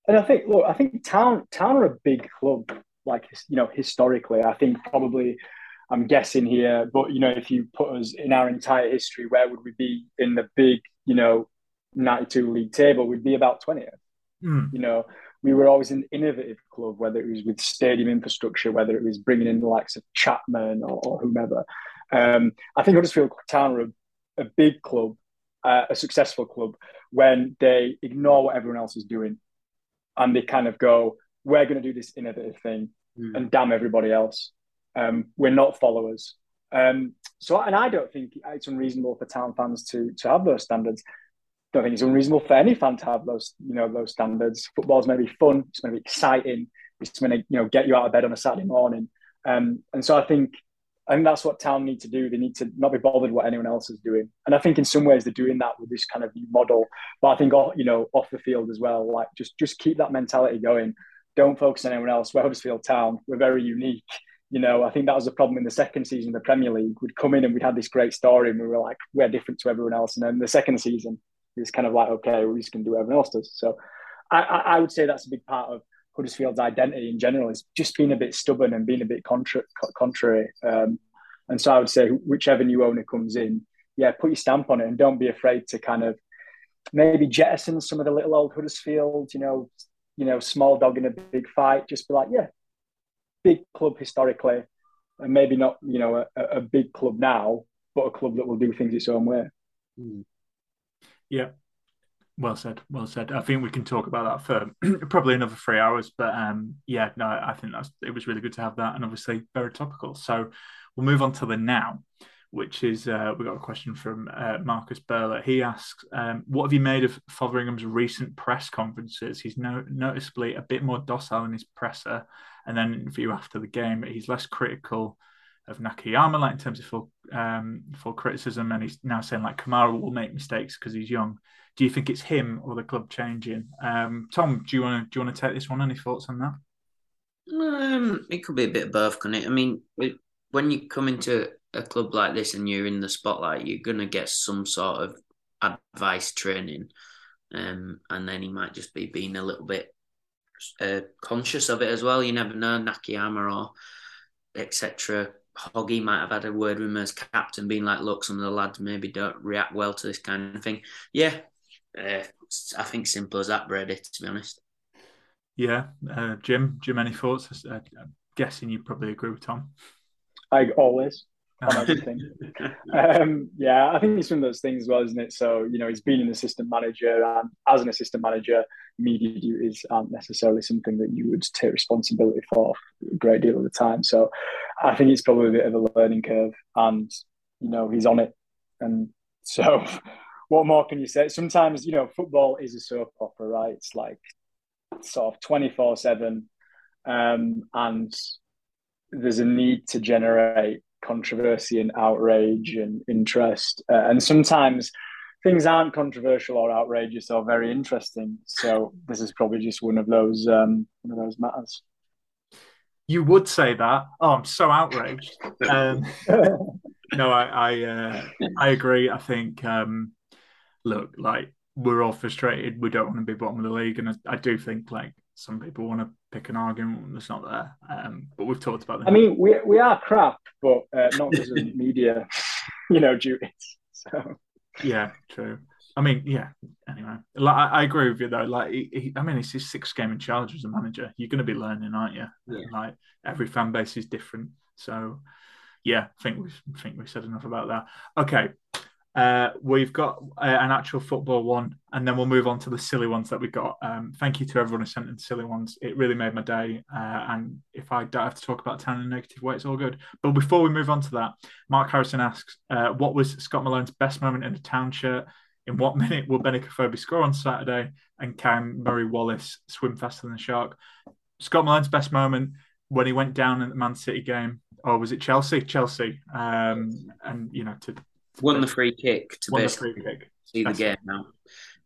[SPEAKER 3] And I think, look, I think Town Town are a big club, like you know, historically. I think probably, I'm guessing here, but you know, if you put us in our entire history, where would we be in the big, you know, 92 league table? We'd be about 20th. Mm. You know, we were always an innovative club, whether it was with stadium infrastructure, whether it was bringing in the likes of Chapman or, or whomever. Um, I think Huddersfield Town are a, a big club, uh, a successful club, when they ignore what everyone else is doing and they kind of go, we're going to do this innovative thing mm. and damn everybody else. Um, we're not followers. Um, so, and I don't think it's unreasonable for town fans to to have those standards. I don't think it's unreasonable for any fan to have those, you know, those standards. Football's maybe fun. It's going to be exciting. It's going to, you know, get you out of bed on a Saturday morning. Um, and so I think I think that's what town need to do. They need to not be bothered what anyone else is doing. And I think in some ways they're doing that with this kind of new model. But I think you know off the field as well, like just just keep that mentality going. Don't focus on anyone else. We're Huddersfield Town. We're very unique. You know, I think that was a problem in the second season of the Premier League. We'd come in and we'd had this great story, and we were like, we're different to everyone else. And then the second season, it's kind of like, okay, we're just going to do what everyone else does. So I, I would say that's a big part of Huddersfield's identity in general is just being a bit stubborn and being a bit contra- contrary. Um, and so I would say, whichever new owner comes in, yeah, put your stamp on it and don't be afraid to kind of maybe jettison some of the little old Huddersfield, you know, you know, small dog in a big fight. Just be like, yeah, big club historically, and maybe not, you know, a, a big club now, but a club that will do things its own way.
[SPEAKER 2] Mm. Yeah, well said, well said. I think we can talk about that for probably another three hours, but um, yeah, no, I think that's it was really good to have that, and obviously very topical. So we'll move on to the now, which is uh, we got a question from uh, Marcus Burler. He asks, um, "What have you made of Fotheringham's recent press conferences? He's no- noticeably a bit more docile in his presser, and then interview after the game, he's less critical." Of Nakayama, like in terms of full um, full criticism, and he's now saying like Camara will make mistakes because he's young. Do you think it's him or the club changing? Um, Tom, do you want to do you want to take this one? Any thoughts on that?
[SPEAKER 4] Um, it could be a bit of both, can it? I mean, when you come into a club like this and you're in the spotlight, you're gonna get some sort of advice training, um, and then he might just be being a little bit uh, conscious of it as well. You never know, Nakayama or etc. Hoggy might have had a word with him as captain, being like, "Look, some of the lads maybe don't react well to this kind of thing." Yeah, uh, I think simple as that, Brady. To be honest.
[SPEAKER 2] Yeah, uh, Jim. Jim, any thoughts? Uh, I'm guessing you probably agree with Tom.
[SPEAKER 3] I always, um, yeah, I think it's one of those things as well, isn't it? So, you know, he's been an assistant manager, and as an assistant manager, media duties aren't necessarily something that you would take responsibility for a great deal of the time. So, I think it's probably a bit of a learning curve, and you know, he's on it. And so, what more can you say? Sometimes, you know, football is a soap opera, right? It's like sort of twenty four seven, um, and there's a need to generate controversy and outrage and interest. Uh, and sometimes things aren't controversial or outrageous or very interesting. So this is probably just one of those um, one of those matters.
[SPEAKER 2] You would say that. Oh, I'm so outraged. Um, no, I I, uh, I agree. I think um, look, like we're all frustrated. We don't want to be bottom of the league, and I, I do think like some people want to pick an argument that's not there. Um, but we've talked about that.
[SPEAKER 3] I mean, we we are crap, but uh, not because of media, you know, duties. So
[SPEAKER 2] yeah, true. I mean, yeah. Anyway, like I, I agree with you though. Like, he, he, I mean, it's his sixth game in charge as a manager. You're going to be learning, aren't you?
[SPEAKER 4] Yeah.
[SPEAKER 2] Like every fan base is different. So, yeah, I think we think we said enough about that. Okay, uh, we've got uh, an actual football one, and then we'll move on to the silly ones that we got. Um, thank you to everyone who sent in silly ones. It really made my day. Uh, and if I don't have to talk about town in a negative way, it's all good. But before we move on to that, Mark Harrison asks, uh, "What was Scott Malone's best moment in a town shirt? In what minute will Benik Afobe score on Saturday? And can Murray Wallace swim faster than a shark?" Scott Malone's best moment when he went down in the Man City game, or was it Chelsea? Chelsea, um, and you know to
[SPEAKER 4] won the free kick to
[SPEAKER 2] Won the free kick.
[SPEAKER 4] see the
[SPEAKER 2] Best-
[SPEAKER 4] game now.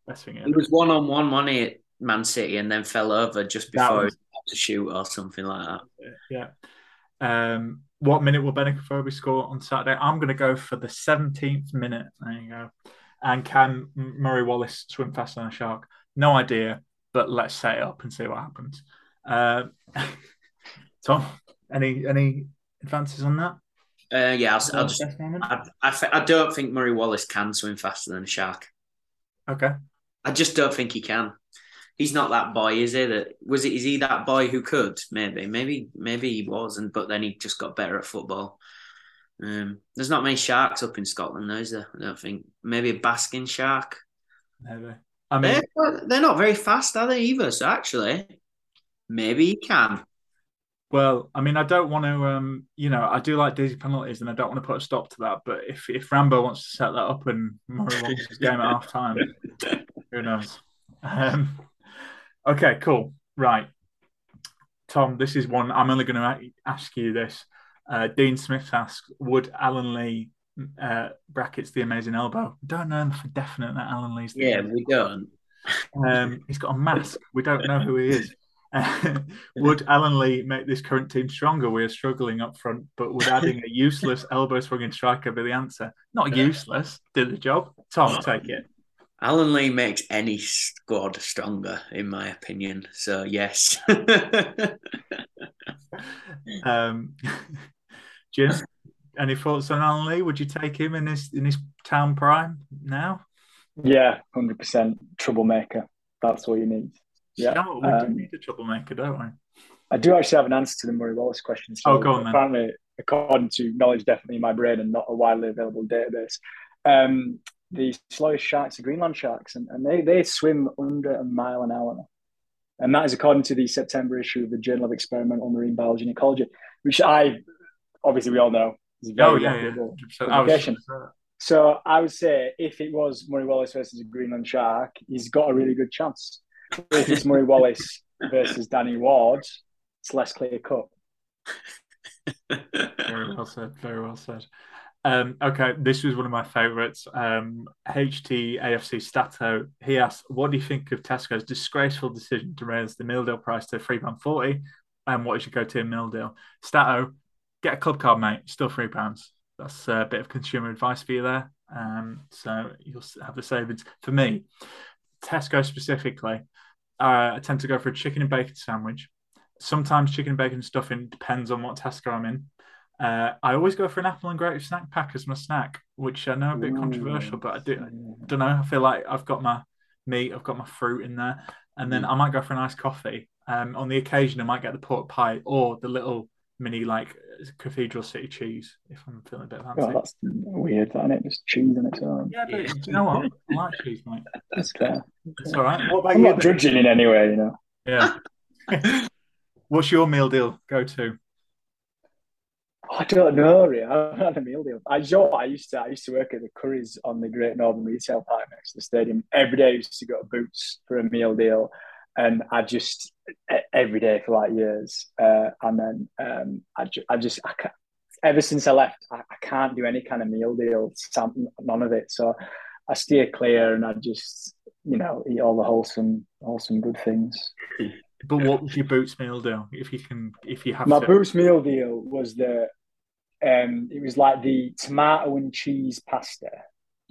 [SPEAKER 2] best thing
[SPEAKER 4] He
[SPEAKER 2] ever.
[SPEAKER 4] was one on one money at Man City and then fell over just before
[SPEAKER 2] was-
[SPEAKER 4] he had to shoot or something like that.
[SPEAKER 2] Yeah. Um, what minute will Benik Afobe score on Saturday? I'm going to go for the 17th minute. There you go. And can Murray Wallace swim faster than a shark? No idea, but let's set it up and see what happens. Uh, Tom, any any advances on that?
[SPEAKER 4] Uh, yeah, I'll, I'll just. I, I, I don't think Murray Wallace can swim faster than a shark.
[SPEAKER 2] Okay.
[SPEAKER 4] I just don't think he can. He's not that boy, is he? That was it? Is he that boy who could? Maybe, maybe, maybe he wasn't, but then he just got better at football. Um, there's not many sharks up in Scotland, though, is there? I don't think. Maybe a basking shark.
[SPEAKER 2] Maybe. I mean,
[SPEAKER 4] they're, they're not very fast, are they? Either. So actually, maybe he can.
[SPEAKER 2] Well, I mean, I don't want to, um, you know, I do like dizzy penalties, and I don't want to put a stop to that. But if if Rambo wants to set that up and Murray wants his game at half time, who knows? Um, okay, cool, right, Tom. This is one I'm only going to ask you this. Uh, Dean Smith asks, would Alan Lee uh, brackets the amazing elbow? Don't know for definite that Alan Lee's. the
[SPEAKER 4] Yeah, we don't.
[SPEAKER 2] um, he's got a mask. We don't know who he is. would Alan Lee make this current team stronger? We are struggling up front, but would adding a useless elbow swinging striker be the answer? Not useless. Did the job. Tom, take it.
[SPEAKER 4] Alan Lee makes any squad stronger, in my opinion. So yes.
[SPEAKER 2] Um, Jim, any thoughts on Alan Lee? Would you take him in his in his town prime now?
[SPEAKER 3] Yeah, hundred percent troublemaker. That's all you need. Yeah,
[SPEAKER 2] No, we do
[SPEAKER 3] um,
[SPEAKER 2] need a troublemaker, don't we?
[SPEAKER 3] I do actually have an answer to the Murray Wallace question. So
[SPEAKER 2] Oh, go on, then.
[SPEAKER 3] apparently, according to knowledge definitely in my brain and not a widely available database, um, the slowest sharks are Greenland sharks, and, and they, they swim under a mile an hour. And that is according to the September issue of the Journal of Experimental Marine Biology and Ecology, which I obviously we all know very
[SPEAKER 2] Oh, yeah, yeah.
[SPEAKER 3] reputable
[SPEAKER 2] 100%. I was just
[SPEAKER 3] publication.
[SPEAKER 2] gonna say that.
[SPEAKER 3] So I would say if it was Murray Wallace versus a Greenland shark, he's got a really good chance. If it's Murray Wallace versus Danny Ward, it's less clear cut.
[SPEAKER 2] Very well said. Very well said. Um, okay, this was one of my favourites. Um, HT AFC Stato. He asked, "What do you think of Tesco's disgraceful decision to raise the meal deal price to three pound forty? And what is your go-to meal deal?" Stato, get a club card, mate. Still three pounds. That's a bit of consumer advice for you there. Um, so you'll have the savings. For me, Tesco specifically, uh, I tend to go for a chicken and bacon sandwich. Sometimes chicken and bacon stuffing depends on what Tesco I'm in. Uh, I always go for an apple and grape snack pack as my snack, which I know a bit controversial, but I do I don't know. I feel like I've got my meat, I've got my fruit in there, and then I might go for a nice coffee. Um, on the occasion, I might get the pork pie or the little mini like cathedral city cheese if I'm feeling a bit fancy.
[SPEAKER 3] Oh, that's weird, isn't it? Just cheese on its own.
[SPEAKER 2] Yeah, but do you know what? I like cheese, mate.
[SPEAKER 3] That's fair.
[SPEAKER 2] It's all right. What about
[SPEAKER 3] I'm
[SPEAKER 2] you?
[SPEAKER 3] not judging in any way, you know.
[SPEAKER 2] Yeah. What's your meal deal? Go to.
[SPEAKER 3] I don't know, really. I haven't had a meal deal. I, you know? I used to I used to work at the Currys on the Great Northern Retail Park next to the stadium. Every day I used to go to Boots for a meal deal, and I just every day for like years. Uh, and then um, I, ju- I just I can't, ever since I left, I, I can't do any kind of meal deal. Some, none of it. So I steer clear, and I just you know eat all the wholesome wholesome good things.
[SPEAKER 2] But what was your boots meal deal? If you can, if you have
[SPEAKER 3] My
[SPEAKER 2] to.
[SPEAKER 3] Boots meal deal was the um it was like the tomato and cheese pasta,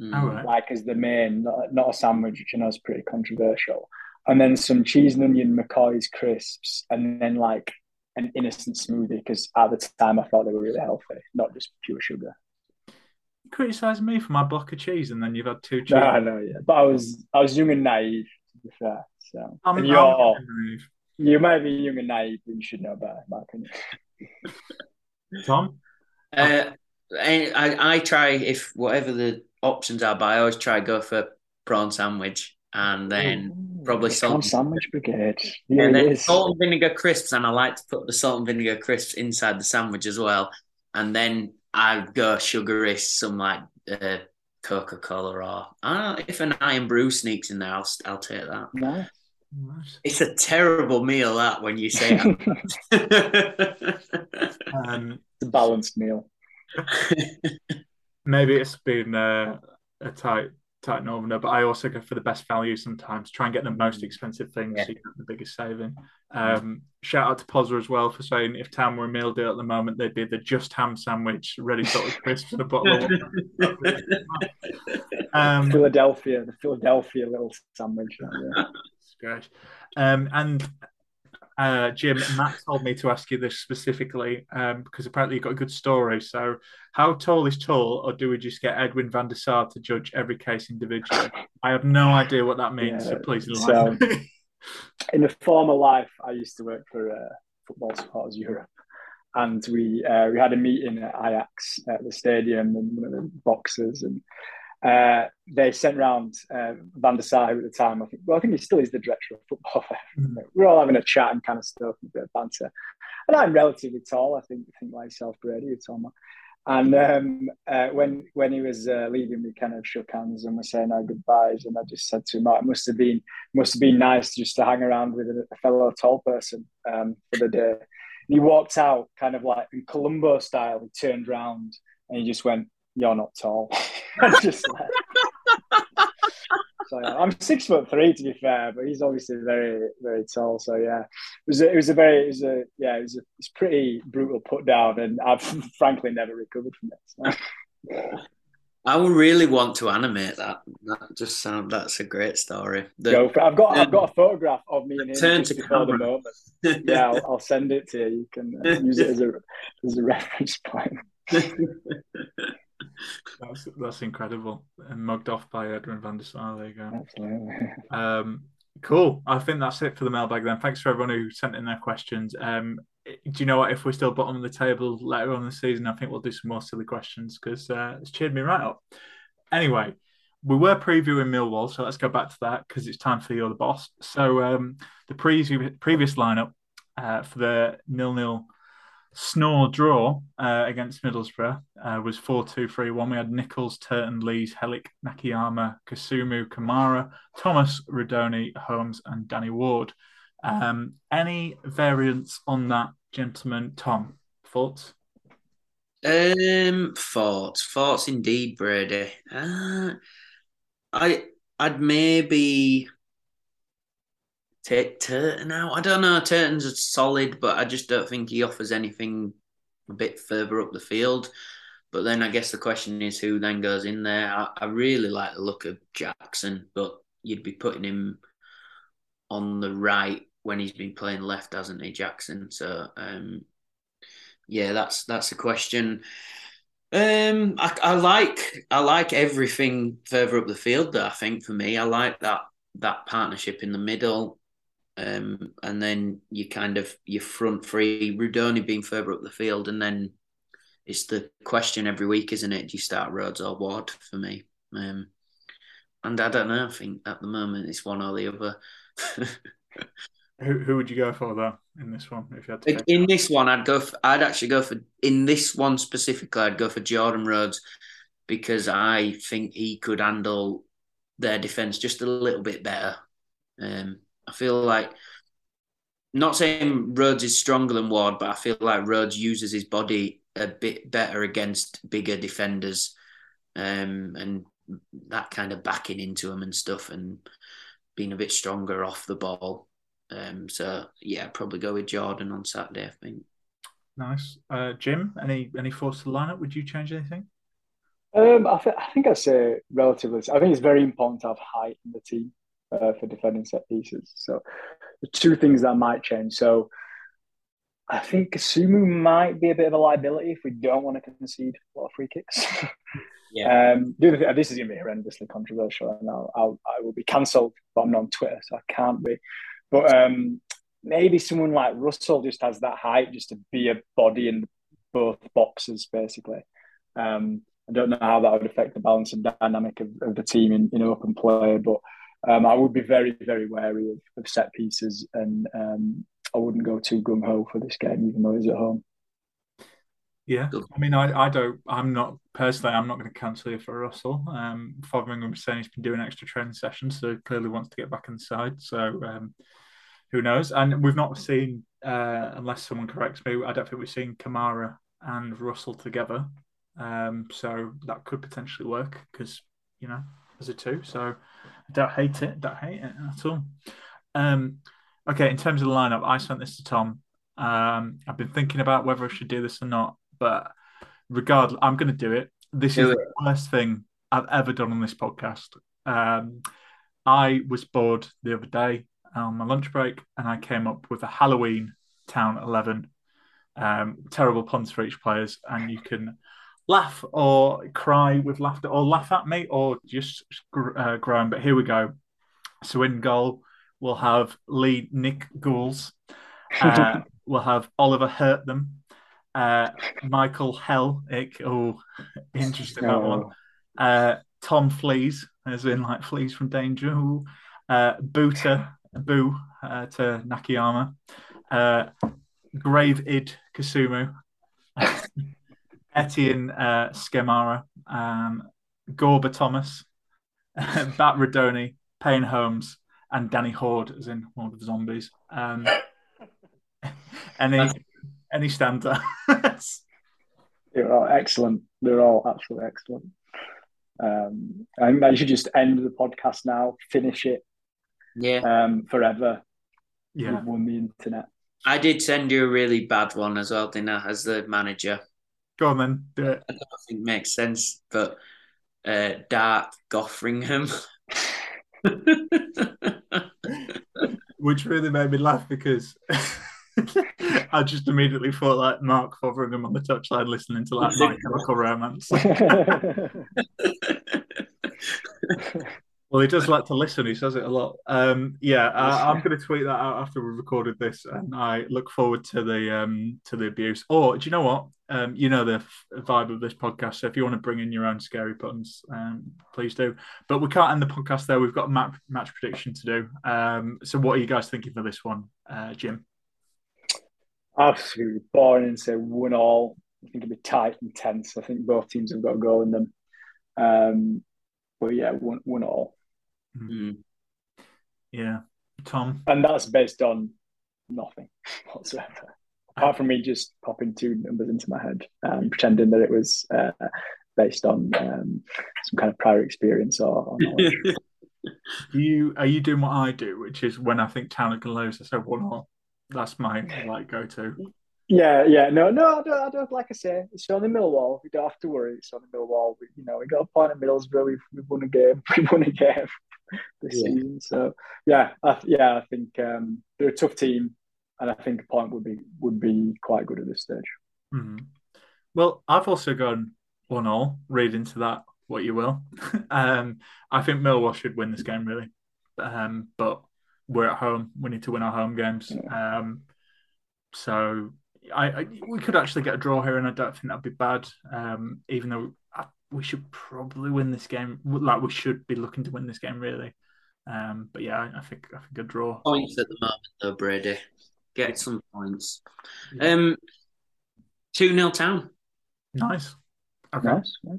[SPEAKER 2] All right.
[SPEAKER 3] like as the main, not, not a sandwich, which I know is pretty controversial. And then some cheese and onion McCoy's crisps, and then like an innocent smoothie because at the time I thought they were really healthy, not just pure sugar.
[SPEAKER 2] You criticise me for my block of cheese, and then you've had two cheese.
[SPEAKER 3] No, I know, yeah. But I was I was young and naive, to be fair. So
[SPEAKER 2] I'm,
[SPEAKER 3] and
[SPEAKER 2] I'm
[SPEAKER 3] you're
[SPEAKER 2] naive.
[SPEAKER 3] you might be young and naive, but you should know better, in my opinion.
[SPEAKER 2] Tom.
[SPEAKER 4] Uh, I, I I try if whatever the options are, but I always try to go for prawn sandwich and then probably
[SPEAKER 3] It's called
[SPEAKER 4] salt.
[SPEAKER 3] sandwich brigade. Yeah, it
[SPEAKER 4] then
[SPEAKER 3] is.
[SPEAKER 4] salt and vinegar crisps, and I like to put the salt and vinegar crisps inside the sandwich as well. And then I go sugary, some like uh, Coca Cola or I don't know, if an Irn-Bru sneaks in there, I'll I'll take that.
[SPEAKER 3] Nice.
[SPEAKER 4] It's a terrible meal that when you say it.
[SPEAKER 2] Um,
[SPEAKER 3] It's a balanced meal.
[SPEAKER 2] maybe it's been uh, a tight tight northerner, but I also go for the best value sometimes. Try and get the most expensive things so you get the biggest saving. Um, shout out to Pozza as well for saying if Town were a meal deal at the moment, they'd be the just ham sandwich, ready sort of crisps and a bottle of water. Um,
[SPEAKER 3] Philadelphia, the Philadelphia little sandwich. Yeah.
[SPEAKER 2] Great. Um, and uh, Jim, Matt told me to ask you this specifically um, because apparently you've got a good story. So, how tall is tall, or do we just get Edwin van der Sar to judge every case individually? I have no idea what that means, so
[SPEAKER 3] Yeah,
[SPEAKER 2] please
[SPEAKER 3] so-
[SPEAKER 2] me.
[SPEAKER 3] In a former life, I used to work for uh, Football Supporters Europe, and we uh, we had a meeting at Ajax at the stadium and one of the boxes, and uh, they sent round uh, Van der Sar who at the time. I think well, I think he still is the director of football. there. We're all having a chat and kind of stuff, a bit of banter. And I'm relatively tall. I think I think like yourself, Brady, you're tall man. And um, uh, when when he was uh, leaving, we kind of shook hands and were saying our goodbyes. And I just said to him, "Oh, "It must have been must have been nice just to hang around with a, a fellow tall person um, for the day." And he walked out, kind of like in Columbo style. He turned round and he just went, "You're not tall." just left. So yeah, I'm six foot three to be fair, but he's obviously very very tall. So yeah, it was a, it was a very it was a yeah it was a it's pretty brutal put down, and I've frankly never recovered from it. So.
[SPEAKER 4] I would really want to animate that. That just sound that's a great story. The-
[SPEAKER 3] Go for it. I've got I've got a photograph of me and him
[SPEAKER 4] Turn to
[SPEAKER 3] before the
[SPEAKER 4] camera.
[SPEAKER 3] moment. Yeah, I'll, I'll send it to you. You can uh, use it as a as a reference point.
[SPEAKER 2] That's, that's incredible. And mugged off by Edwin van der Sar. There you go.
[SPEAKER 3] Absolutely.
[SPEAKER 2] Um, cool. I think that's it for the mailbag then. Thanks for everyone who sent in their questions. Um, do you know what? If we're still bottom of the table later on in the season, I think we'll do some more silly questions because uh, it's cheered me right up. Anyway, we were previewing Millwall, so let's go back to that because it's time for you're the boss. So um, the pre- previous lineup uh, for the nil-nil snore draw uh, against Middlesbrough uh, was 4-2-3-1. We had Nicholls, Turton, Lees, Helik, Nakayama, Kasumu, Camara, Thomas, Rudoni, Holmes, and Danny Ward. Um, any variants on that, gentlemen? Tom, thoughts?
[SPEAKER 4] Um, thoughts, thoughts indeed, Brady. Uh, I, I'd maybe take Turton out. I don't know. Turton's solid, but I just don't think he offers anything a bit further up the field. But then I guess the question is who then goes in there. I, I really like the look of Jackson, but you'd be putting him on the right when he's been playing left, hasn't he, Jackson? So um, yeah, that's that's a question. Um, I, I like I like everything further up the field. Though I think for me, I like that that partnership in the middle. Um, and then you kind of your front three, Rudoni being further up the field, and then it's the question every week, isn't it? Do you start Rhodes or Ward for me? Um, and I don't know. I think at the moment it's one or the other.
[SPEAKER 2] who who would you go for though in this one? If you had to
[SPEAKER 4] in this one, I'd go. For, I'd actually go for in this one specifically. I'd go for Jordan Rhodes because I think he could handle their defense just a little bit better. Um, I feel like not saying Rhodes is stronger than Ward, but I feel like Rhodes uses his body a bit better against bigger defenders, um, and that kind of backing into him and stuff, and being a bit stronger off the ball. Um, so yeah, probably go with Jordan on Saturday. I think.
[SPEAKER 2] Nice, uh, Jim. Any any thoughts to the lineup? Would you change anything?
[SPEAKER 3] Um, I, th- I think I'd say relatively. I think it's very important to have height in the team uh, for defending set pieces. So the two things that might change. So I think Kasumu might be a bit of a liability if we don't want to concede a lot of free kicks.
[SPEAKER 4] Yeah.
[SPEAKER 3] Um, the other thing, this is going to be horrendously controversial, and I'll, I'll I will be cancelled, but I'm not on Twitter, so I can't be. But um, maybe someone like Russell just has that height just to be a body in both boxes, basically. Um, I don't know how that would affect the balance and dynamic of, of the team in, in open play, but um, I would be very, very wary of, of set pieces, and um, I wouldn't go too gung ho for this game, even though it's at home.
[SPEAKER 2] Yeah, I mean, I, I don't, I'm not personally, I'm not going to cancel you for Russell. Um, Fotheringham was saying he's been doing extra training sessions, so clearly wants to get back inside. So um, who knows? And we've not seen, uh, unless someone corrects me, I don't think we've seen Camara and Russell together. Um, so that could potentially work because you know as a two. So I don't hate it, don't hate it at all. Um, okay, in terms of the lineup, I sent this to Tom. Um, I've been thinking about whether I should do this or not, but regardless, I'm going to do it. This
[SPEAKER 4] Do
[SPEAKER 2] is
[SPEAKER 4] it.
[SPEAKER 2] the worst thing I've ever done on this podcast. Um, I was bored the other day on my lunch break, and I came up with a Halloween Town Eleven. Um, terrible puns for each players, and you can laugh or cry with laughter, or laugh at me, or just uh, groan. But here we go. So in goal, we'll have Lee Nick Gouls. Uh, we'll have Oliver Hurt them. Uh, Michael Hellick. Oh, interesting that one. Uh, Tom Fleas, as in like fleas from danger. Ooh. Uh, Boota, Boo uh, to Nakayama. Uh, Grave Id Kasumu. Etienne uh, Skemara. Um, Gorba Thomas. Bat Radoni. Payne Holmes. And Danny Horde, as in Horde of the Zombies. Um, any any stanza?
[SPEAKER 3] They're all excellent. They're all absolutely excellent. Um, I think I should just end the podcast now, finish it
[SPEAKER 4] Yeah,
[SPEAKER 3] um, forever.
[SPEAKER 2] yeah.
[SPEAKER 3] We've won the internet.
[SPEAKER 4] I did send you a really bad one as well, didn't I? As the manager,
[SPEAKER 2] Go on then. Do it.
[SPEAKER 4] I don't think it makes sense, but uh, Dart Goffringham.
[SPEAKER 2] which really made me laugh because I just immediately thought like Mark Fotheringham on the touchline listening to like My Chemical Romance. well, he does like to listen. He says it a lot. Um, yeah, I, I'm going to tweet that out after we've recorded this, and I look forward to the um, to the abuse. Or do you know what? Um, you know the f- vibe of this podcast. So if you want to bring in your own scary puns, um, please do. But we can't end the podcast there. We've got a map, match prediction to do. Um, so what are you guys thinking for this one, uh, Jim?
[SPEAKER 3] Absolutely boring and say one all. I think it'll be tight and tense. I think both teams have got a goal in them. Um, but yeah, one one all.
[SPEAKER 4] Mm.
[SPEAKER 2] Yeah, Tom.
[SPEAKER 3] And that's based on nothing whatsoever. Apart from me just popping two numbers into my head and pretending that it was uh, based on um, some kind of prior experience or, or
[SPEAKER 2] you are you doing what I do, which is when I think Town are going to lose, I say one all. That's my like go to.
[SPEAKER 3] Yeah, yeah, no, no, I don't, I don't. Like I say, it's only Millwall. We don't have to worry. It's only Millwall. We, you know, we got a point at Middlesbrough. We've, we've won a game. We've won a game this
[SPEAKER 4] Yeah.
[SPEAKER 3] season. So yeah, I, yeah, I think um, they're a tough team, and I think a point would be would be quite good at this stage.
[SPEAKER 2] Mhm. Well, I've also gone one all. Read into that what you will. um, I think Millwall should win this game really, um, but we're at home. We need to win our home games. Um, so I, I, we could actually get a draw here, and I don't think that'd be bad. Um, even though I, we should probably win this game, like we should be looking to win this game, really. Um, but yeah, I think I think a draw.
[SPEAKER 4] Points at the moment, though, Brady. Get some points. Um, two 0 town.
[SPEAKER 2] Nice. Okay.
[SPEAKER 3] Nice.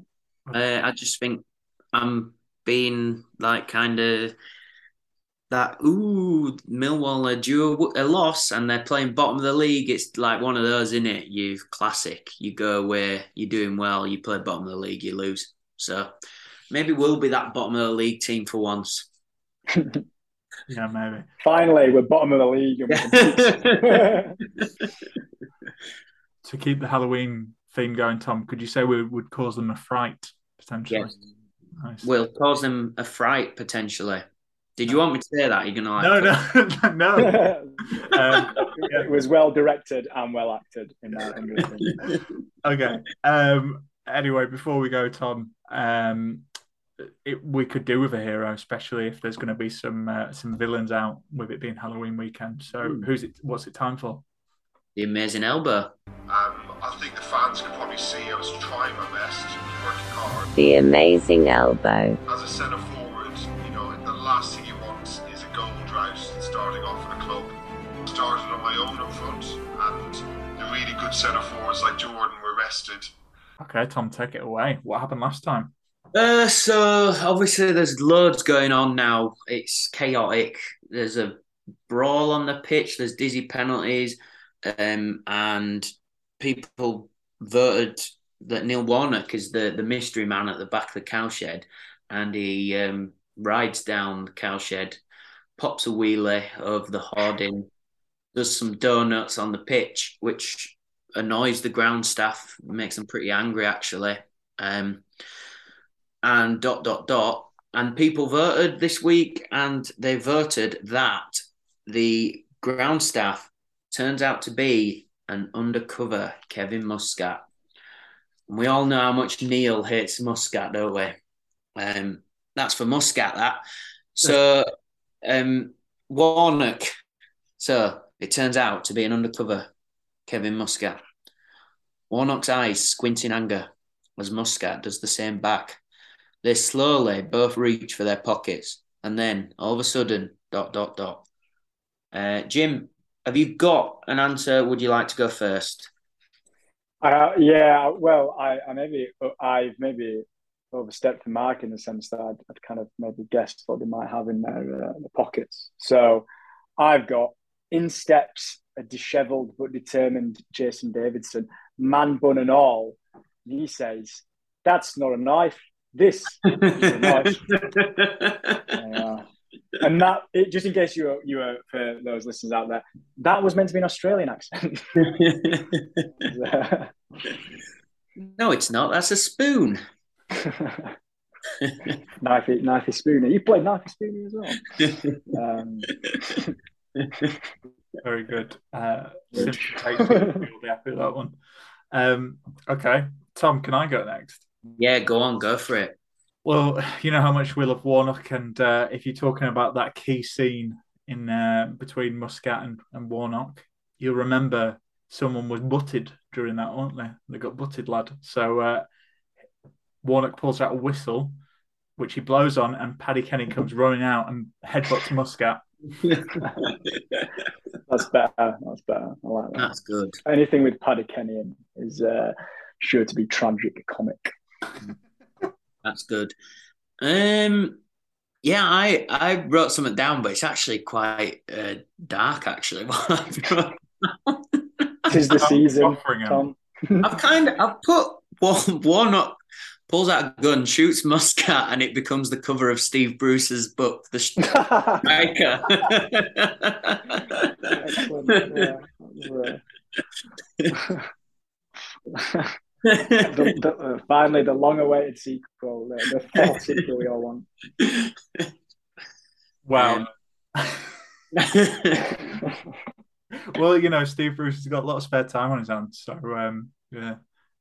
[SPEAKER 4] Uh, I just think I'm being like kind of that. Ooh, Millwall are due a loss, and they're playing bottom of the league. It's like one of those, isn't it? You classic. You go where you're doing well. You play bottom of the league, you lose. So maybe we'll be that bottom of the league team for once.
[SPEAKER 2] Yeah, maybe.
[SPEAKER 3] Finally, we're bottom of the league. and we can-
[SPEAKER 2] To keep the Halloween theme going, Tom, could you say we would cause them a fright potentially?
[SPEAKER 4] Yes.
[SPEAKER 2] Nice.
[SPEAKER 4] Will cause them a fright potentially. Did you want me to say that? You're gonna like
[SPEAKER 2] no, no, no. Um,
[SPEAKER 3] it was well directed and well acted in my humble opinion.
[SPEAKER 2] okay. Um, anyway, before we go, Tom, um, it, we could do with a hero, especially if there's going to be some uh, some villains out with it being Halloween weekend. So,
[SPEAKER 4] Hmm.
[SPEAKER 2] who's it? What's it time for?
[SPEAKER 4] the amazing elbow.
[SPEAKER 10] Um, I think the fans can probably see I was trying my best, working hard.
[SPEAKER 11] The amazing elbow.
[SPEAKER 10] As a centre forward, centre forwards like Jordan were rested.
[SPEAKER 2] Okay, Tom, take it away. What happened last time?
[SPEAKER 4] Uh, so obviously there's loads going on now. It's chaotic. There's a brawl on the pitch. There's dizzy penalties, um, and people voted that Neil Warnock is the the mystery man at the back of the cowshed, and he um, rides down the cowshed, pops a wheelie over the hoarding, does some donuts on the pitch, which annoys the ground staff, makes them pretty angry actually. Um, and dot dot dot. And people voted this week, and they voted that the ground staff turns out to be an undercover Kevin Muscat. And we all know how much Neil hates Muscat, don't we? Um, that's for Muscat, that. So, um, Warnock. So it turns out to be an undercover Kevin Muscat. Warnock's eyes squint in anger as Muscat does the same back. They slowly both reach for their pockets, and then all of a sudden, dot dot dot. Uh, Jim, have you got an answer? Would you like to go first?
[SPEAKER 3] Uh, yeah, well, I, I maybe I've maybe overstepped the mark in the sense that I'd, I'd kind of maybe guessed what they might have in their, uh, their pockets. So I've got in steps a dishevelled but determined Jason Davidson, man bun and all. He says, "That's not a knife. This is a knife." Yeah. And that, it, just in case you were, you were for those listeners out there, that was meant to be an Australian accent.
[SPEAKER 4] no, it's not. That's a spoon.
[SPEAKER 3] Knifey, Knifey Spooner. You played Knifey Spooner as well. Um,
[SPEAKER 2] Very good. Uh, simple take, you'll be happy with that one. Um, okay, Tom, can I go next?
[SPEAKER 4] Yeah, go on, go for it.
[SPEAKER 2] Well, you know how much we love Warnock, and uh, if you're talking about that key scene in uh, between Muscat and, and Warnock, you'll remember someone was butted during that, weren't they? They got butted, lad. So uh, Warnock pulls out a whistle, which he blows on, and Paddy Kenny comes running out and headbutts Muscat.
[SPEAKER 3] that's better. That's better. I like that.
[SPEAKER 4] That's good.
[SPEAKER 3] Anything with Paddy Kenny in is uh, sure to be tragic comic.
[SPEAKER 4] That's good. Um, yeah, I I wrote something down, but it's actually quite uh, dark. Actually,
[SPEAKER 3] Tis the season, Tom.
[SPEAKER 4] I've kind of I've put one Warnock pulls out a gun, shoots Muscat, and it becomes the cover of Steve Bruce's book, The Striker.
[SPEAKER 3] the, the, uh, finally, the long-awaited sequel, the, the fourth sequel we all want.
[SPEAKER 2] Wow. well, you know, Steve Bruce has got a lot of spare time on his hands, so um, yeah,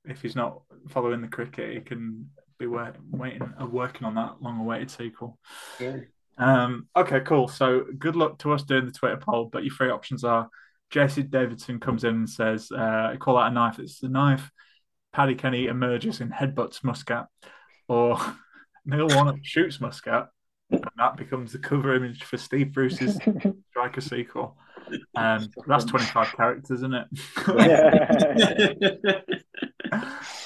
[SPEAKER 2] if he's not following the cricket, he can be wait, waiting, uh, working on that long-awaited sequel.
[SPEAKER 4] Yeah.
[SPEAKER 2] Um, okay, cool. So good luck to us doing the Twitter poll. But your three options are Jesse Davidson comes in and says, uh, call out a knife. It's the knife. Paddy Kenny emerges and headbutts Muscat. Or Neil Warnock shoots Muscat. And that becomes the cover image for Steve Bruce's Striker sequel. Um, that's 25 characters, isn't it?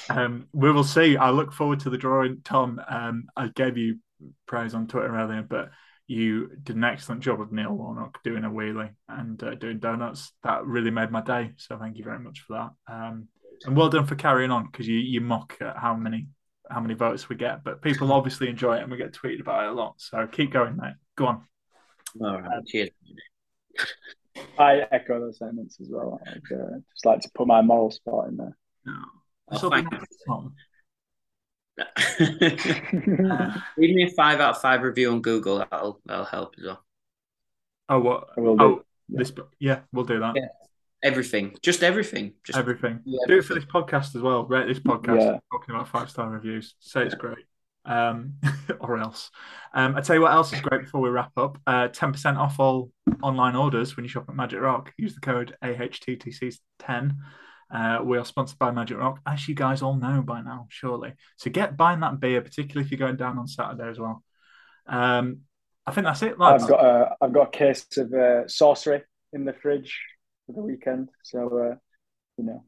[SPEAKER 2] um, we will see. I look forward to the drawing. Tom, um, I gave you praise on Twitter earlier, but you did an excellent job of Neil Warnock doing a wheelie and uh, doing donuts. That really made my day. So thank you very much for that. Um, and well done for carrying on because you, you mock at how many how many votes we get, but people obviously enjoy it and we get tweeted about it a lot. So keep going, mate. Go on.
[SPEAKER 4] All right. Cheers.
[SPEAKER 3] I echo those sentiments as well. I'd uh, just like to put my moral spot in there.
[SPEAKER 2] No.
[SPEAKER 4] Oh, thank you. Leave me a five out of five review on Google. That'll that'll help as well.
[SPEAKER 2] Oh, what?
[SPEAKER 3] I will do.
[SPEAKER 2] Oh, this. Yeah, we'll do that.
[SPEAKER 4] Yeah. Everything, just everything, just
[SPEAKER 2] everything.
[SPEAKER 4] Yeah,
[SPEAKER 2] Do it for this podcast as well. Rate this podcast.
[SPEAKER 3] Yeah.
[SPEAKER 2] Talking about five star reviews. Say it's great. Um, or else. Um, I tell you what else is great before we wrap up. Uh, Ten percent off all online orders when you shop at Magic Rock. Use the code AHTTC10. Uh, we are sponsored by Magic Rock, as you guys all know by now, surely. So get buying that beer, particularly if you're going down on Saturday as well. Um, I think that's it, lads.
[SPEAKER 3] I've got a I've got a case of uh, Saucery in the fridge for the weekend. So uh, you know,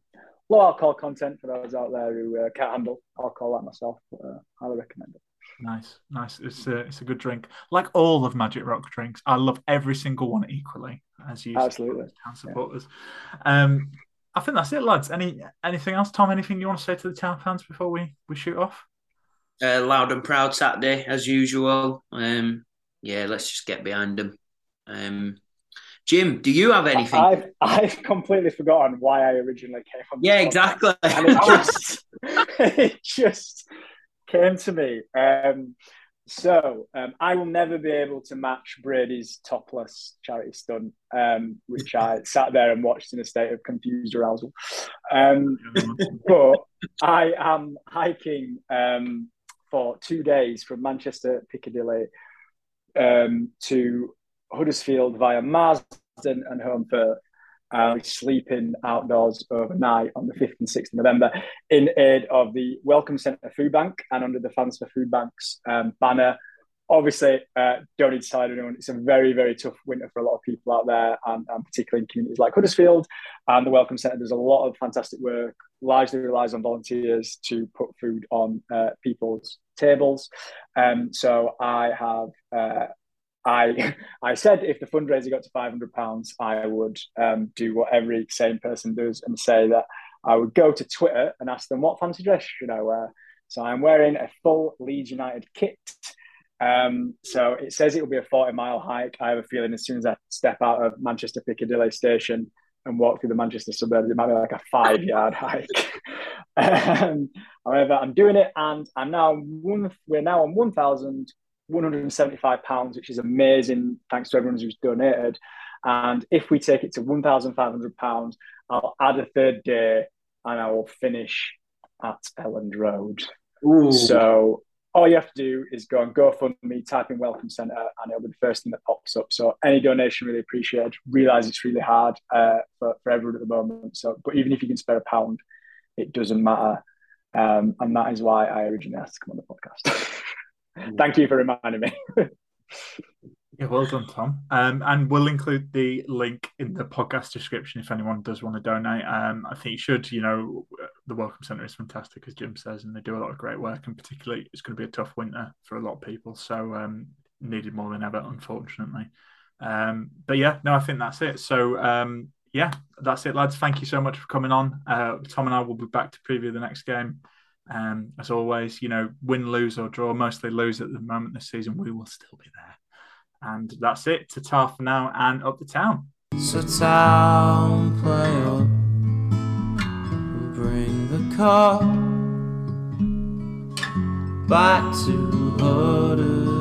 [SPEAKER 3] low alcohol content for those out there who uh, can't handle alcohol like myself. But, uh, highly recommend it.
[SPEAKER 2] Nice, nice. It's a, it's a good drink. Like all of Magic Rock drinks, I love every single one equally, as you
[SPEAKER 3] Absolutely.
[SPEAKER 2] town supporters. Um, I think that's it, lads. Any anything else, Tom? Anything you want to say to the town fans before we we shoot off?
[SPEAKER 4] Uh, loud and proud Saturday as usual. Um, yeah, let's just get behind them. Um, Jim, do you have anything?
[SPEAKER 3] I've I've completely forgotten why I originally came on.
[SPEAKER 4] yeah, exactly.
[SPEAKER 3] and it just it just came to me. Um, so um, I will never be able to match Brady's topless charity stunt, um, which I sat there and watched in a state of confused arousal. Um, but I am hiking um, for two days from Manchester Piccadilly um, to Huddersfield via Marsden and home for uh, sleeping outdoors overnight on the 5th and 6th of November in aid of the Welcome Centre Food Bank and under the Fans for Food Banks um, banner. Obviously, uh, don't need to tell anyone, it's a very, very tough winter for a lot of people out there, and, and particularly in communities like Huddersfield. And the Welcome Centre does a lot of fantastic work, largely relies on volunteers to put food on uh, people's tables. Um, so I have uh, I I said if the fundraiser got to five hundred pounds, I would um, do what every sane person does and say that I would go to Twitter and ask them what fancy dress should I wear. So I'm wearing a full Leeds United kit. Um, so it says it will be a forty mile hike. I have a feeling as soon as I step out of Manchester Piccadilly station and walk through the Manchester suburbs, it might be like a five yard hike. um, however, I'm doing it, and I'm now one. We're now on one thousand 175 pounds, which is amazing. Thanks to everyone who's donated. And if we take it to 1,500 pounds, I'll add a third day and I will finish at Elland Road.
[SPEAKER 4] Ooh.
[SPEAKER 3] So all you have to do is go and GoFundMe, type in Welcome Centre, and it'll be the first thing that pops up. So any donation really appreciated. Realize it's really hard uh, for, for everyone at the moment. So, but even if you can spare a pound, it doesn't matter. Um, and that is why I originally asked to come on the podcast. Thank you for reminding me.
[SPEAKER 2] Well done, Tom. Um, and we'll include the link in the podcast description if anyone does want to donate. Um, I think you should. You know, the Welcome Centre is fantastic, as Jim says, and they do a lot of great work. And particularly, it's going to be a tough winter for a lot of people. So, um, needed more than ever, unfortunately. Um, but yeah, no, I think that's it. So, um, yeah, that's it, lads. Thank you so much for coming on. Uh, Tom and I will be back to preview the next game. Um, as always, you know, win, lose, or draw, mostly lose at the moment this season, we will still be there. And that's it. To tar for now and up the town.
[SPEAKER 12] So town play up, bring the car back to.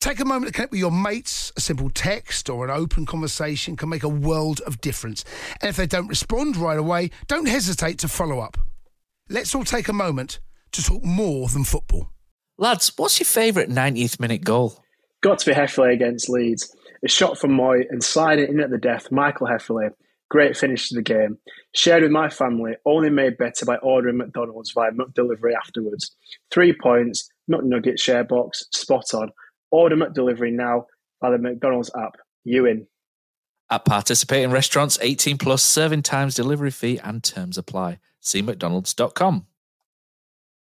[SPEAKER 13] Take a moment to connect with your mates. A simple text or an open conversation can make a world of difference. And if they don't respond right away, don't hesitate to follow up. Let's all take a moment to talk more than football.
[SPEAKER 7] Lads, what's your favourite 90th minute goal?
[SPEAKER 14] Got to be Hefele against Leeds. A shot from Mooy and sliding in at the death, Michael Hefele. Great finish to the game. Shared with my family, only made better by ordering McDonald's via McDelivery afterwards. Three points, McNugget share box, spot on. Order McDelivery now by the McDonald's app. You in.
[SPEAKER 7] At participating restaurants, 18 plus serving times, delivery fee, and terms apply. See McDonald's.com.